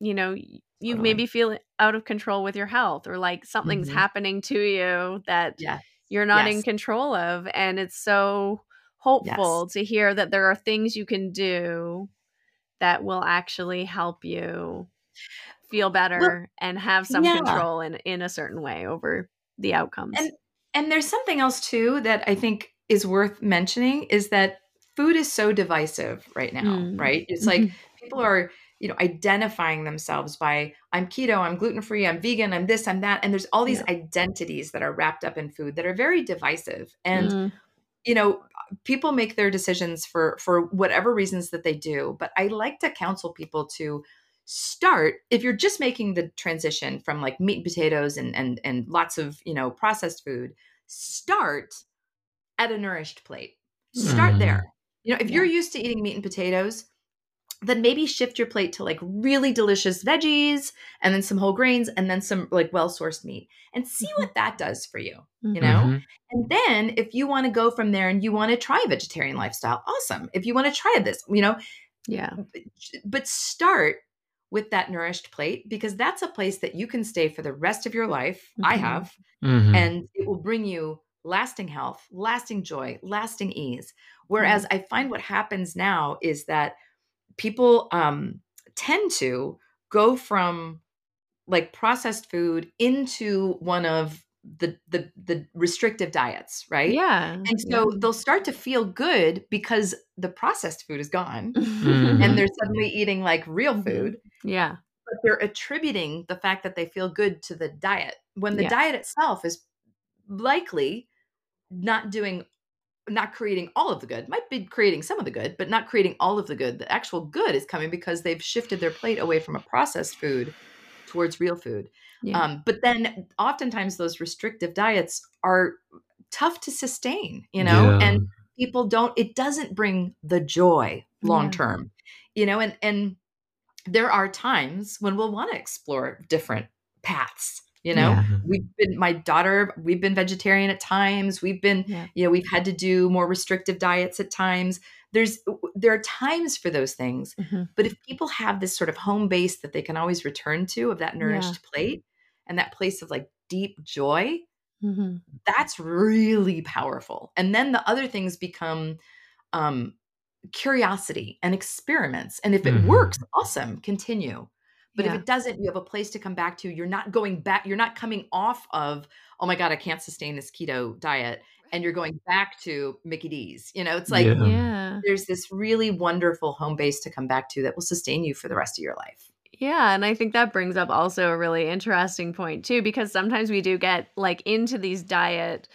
you know you maybe feel out of control with your health or like something's Mhm. happening to you that you're not in control of and it's so hopeful to hear that there are things you can do that will actually help you feel better and have some yeah. control in in a certain way over the outcomes. And and there's something else too that I think is worth mentioning is that food is so divisive right now, Mm. right? It's like people are, you know, identifying themselves by I'm keto, I'm gluten free, I'm vegan, I'm this, I'm that, and there's all these identities that are wrapped up in food that are very divisive. And Mm. you know, people make their decisions for for whatever reasons that they do, but I like to counsel people to start if you're just making the transition from like meat and potatoes and and and lots of, you know, processed food, start at a nourished plate. Start Mm. there. You know, if Yeah. you're used to eating meat and potatoes, then maybe shift your plate to like really delicious veggies and then some whole grains and then some like well sourced meat and see Mhm. what that does for you. You know? Mhm. And then if you want to go from there and you want to try a vegetarian lifestyle, awesome. If you want to try this, you know, Yeah. but start with that nourished plate because that's a place that you can stay for the rest of your life. I Mhm. have, Mhm. and it will bring you lasting health, lasting joy, lasting ease. Whereas I find what happens now is that people um, tend to go from like processed food into one of the the the restrictive diets, right? Yeah. And so they'll start to feel good because the processed food is gone Mhm. and they're suddenly eating like real Mhm. food, yeah. but they're attributing the fact that they feel good to the diet when the Yeah. diet itself is likely not doing not creating all of the good might be creating some of the good but not creating all of the good the actual good is coming because they've shifted their plate away from a processed food towards real food Yeah. um, but then oftentimes those restrictive diets are tough to sustain you know Yeah. and people don't it doesn't bring the joy long Yeah. term you know and and there are times when we'll want to explore different paths you know Yeah. We've been my daughter we've been vegetarian at times we've been Yeah. you know we've had to do more restrictive diets at times there's there are times for those things Mhm. but if people have this sort of home base that they can always return to of that nourished plate and that place of like deep joy Mhm. that's really powerful and then the other things become um curiosity and experiments and if it Mhm. works awesome continue but Yeah. if it doesn't you have a place to come back to you're not going back you're not coming off of oh my god i can't sustain this keto diet and you're going back to mickey d's you know it's like Yeah. yeah. there's this really wonderful home base to come back to that will sustain you for the rest of your life Yeah, and I think that brings up also a really interesting point too, because sometimes we do get like into these diet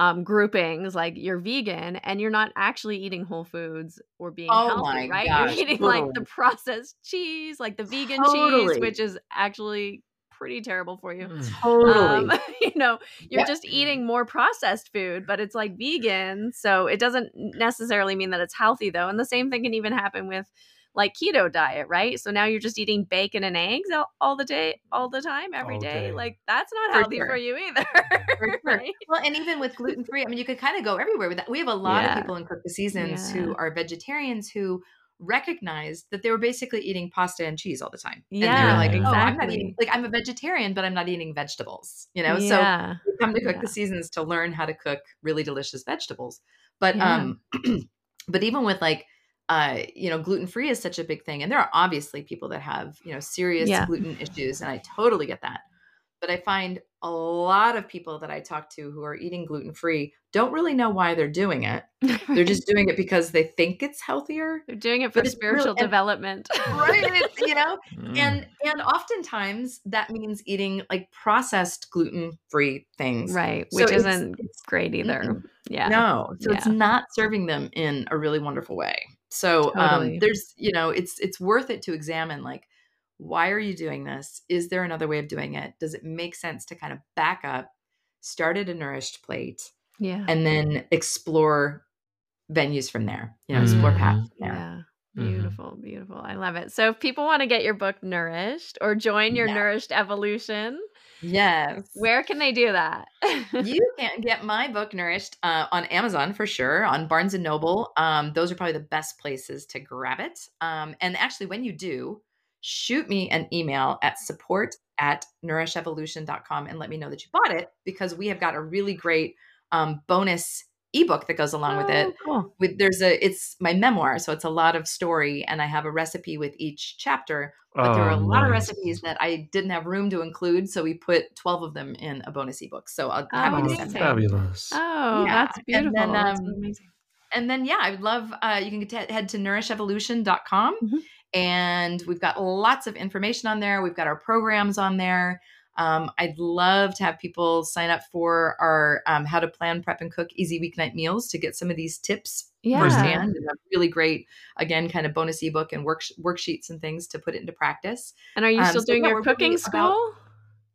um, groupings, like you're vegan and you're not actually eating whole foods or being Oh healthy, right? gosh, you're eating like the processed cheese, like the vegan Totally. cheese, which is actually pretty terrible for you. Mm. totally Um, you know, you're Yep. just eating more processed food, but it's like vegan. So it doesn't necessarily mean that it's healthy, though. And the same thing can even happen with like keto diet, right? So now you're just eating bacon and eggs all, all the day, all the time, every day. Day. day. Like that's not For healthy sure. for you either. For sure. Well, and even with gluten free, I mean, you could kind of go everywhere with that. We have a lot Yeah. of people in Cook the Seasons Yeah. who are vegetarians who recognized that they were basically eating pasta and cheese all the time. and they were Yeah, like, oh, I'm not exactly. eating, like, I'm a vegetarian, but I'm not eating vegetables, you know? So yeah. you come to Cook Yeah. the Seasons to learn how to cook really delicious vegetables. But, Yeah. um, but even with like, uh, you know, gluten free is such a big thing. And there are obviously people that have, you know, serious Yeah. gluten issues. And I totally get that. But I find a lot of people that I talk to who are eating gluten free don't really know why they're doing it. They're just doing it because they think it's healthier. They're doing it for really- spiritual and- development. Right. You know, Mm. and and oftentimes that means eating like processed gluten free things. right. Which isn't it's- great either. Yeah. No, so it's not serving them in a really wonderful way. So Totally. um, there's, you know, it's it's worth it to examine like, why are you doing this? Is there another way of doing it? Does it make sense to kind of back up, start at a nourished plate, Yeah. and then explore venues from there? You know, explore paths from there. Yeah. Mhm. Beautiful, beautiful. I love it. So if people want to get your book Nourished or join your. Nourished Evolution, Yes. where can they do that? you can get my book nourished uh, on amazon for sure on barnes and noble um, those are probably the best places to grab it um, and actually when you do shoot me an email at support at nourishevolution.com and let me know that you bought it because we have got a really great um, bonus ebook that goes along with it Oh, cool. with there's a it's my memoir so it's a lot of story and i have a recipe with each chapter but there are a Oh, lot of recipes that I didn't have room to include, so we put twelve of them in a bonus ebook. So I'll Oh, happy Oh, to send that. fabulous. Oh, Yeah, that's and beautiful. then, That's um, amazing. And then yeah, I would love uh, you can get to, head to nourishevolution.com Mhm. and we've got lots of information on there. We've got our programs on there. Um, I'd love to have people sign up for our um, how to plan, prep, and cook easy weeknight meals to get some of these tips Yeah. firsthand. And a really great, again, kind of bonus ebook and work, worksheets and things to put it into practice. And are you um, still so doing yeah, your cooking school?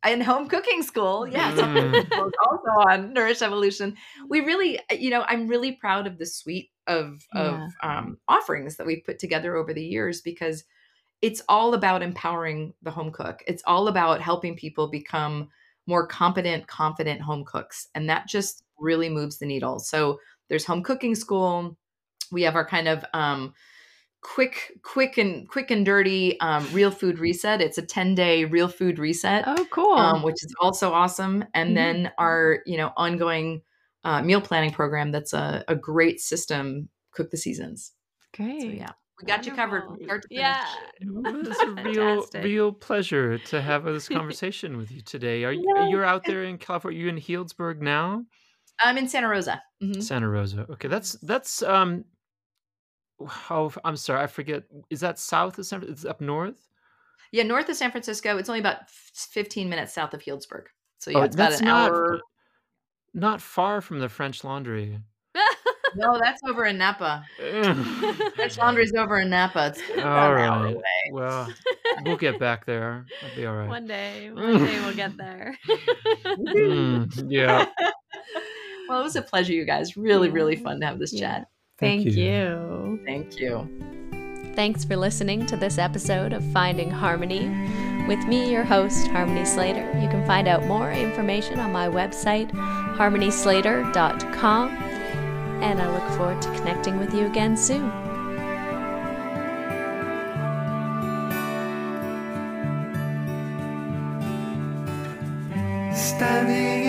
in home cooking school. Yes, Mm. also on Nourish Evolution. We really, you know, I'm really proud of the suite of of um, offerings that we've put together over the years because it's all about empowering the home cook. It's all about helping people become more competent, confident home cooks, and that just really moves the needle. So there's home cooking school. We have our kind of um, quick quick and quick and dirty um, real food reset it's a 10 day real food reset Oh, cool. um, which is also awesome and Mhm. then our you know ongoing uh, meal planning program that's a, a great system cook the seasons Great. so yeah we got you covered from start to finish. Yeah. Well, it's a real, real pleasure to have this conversation with you today. Are you, Yeah. you're out there in California? You in Healdsburg now? i'm in santa rosa Mhm. Santa Rosa. Okay, that's that's um. How I'm sorry, I forget. Is that south of San? It's up north. yeah north of san francisco it's only about 15 minutes south of healdsburg so yeah Oh, it's about an not hour not far from the French Laundry. No that's over in napa french laundry's over in napa it's about All an hour away Well, we'll get back there. I'll be all right. One day, one day we'll get there. Mm, yeah. well it was a pleasure you guys really really fun to have this Yeah. chat Thank, Thank you. you. thank you Thanks for listening to this episode of Finding Harmony. With me, your host, Harmony Slater. You can find out more information on my website, harmonyslater.com. And I look forward to connecting with you again soon. Standing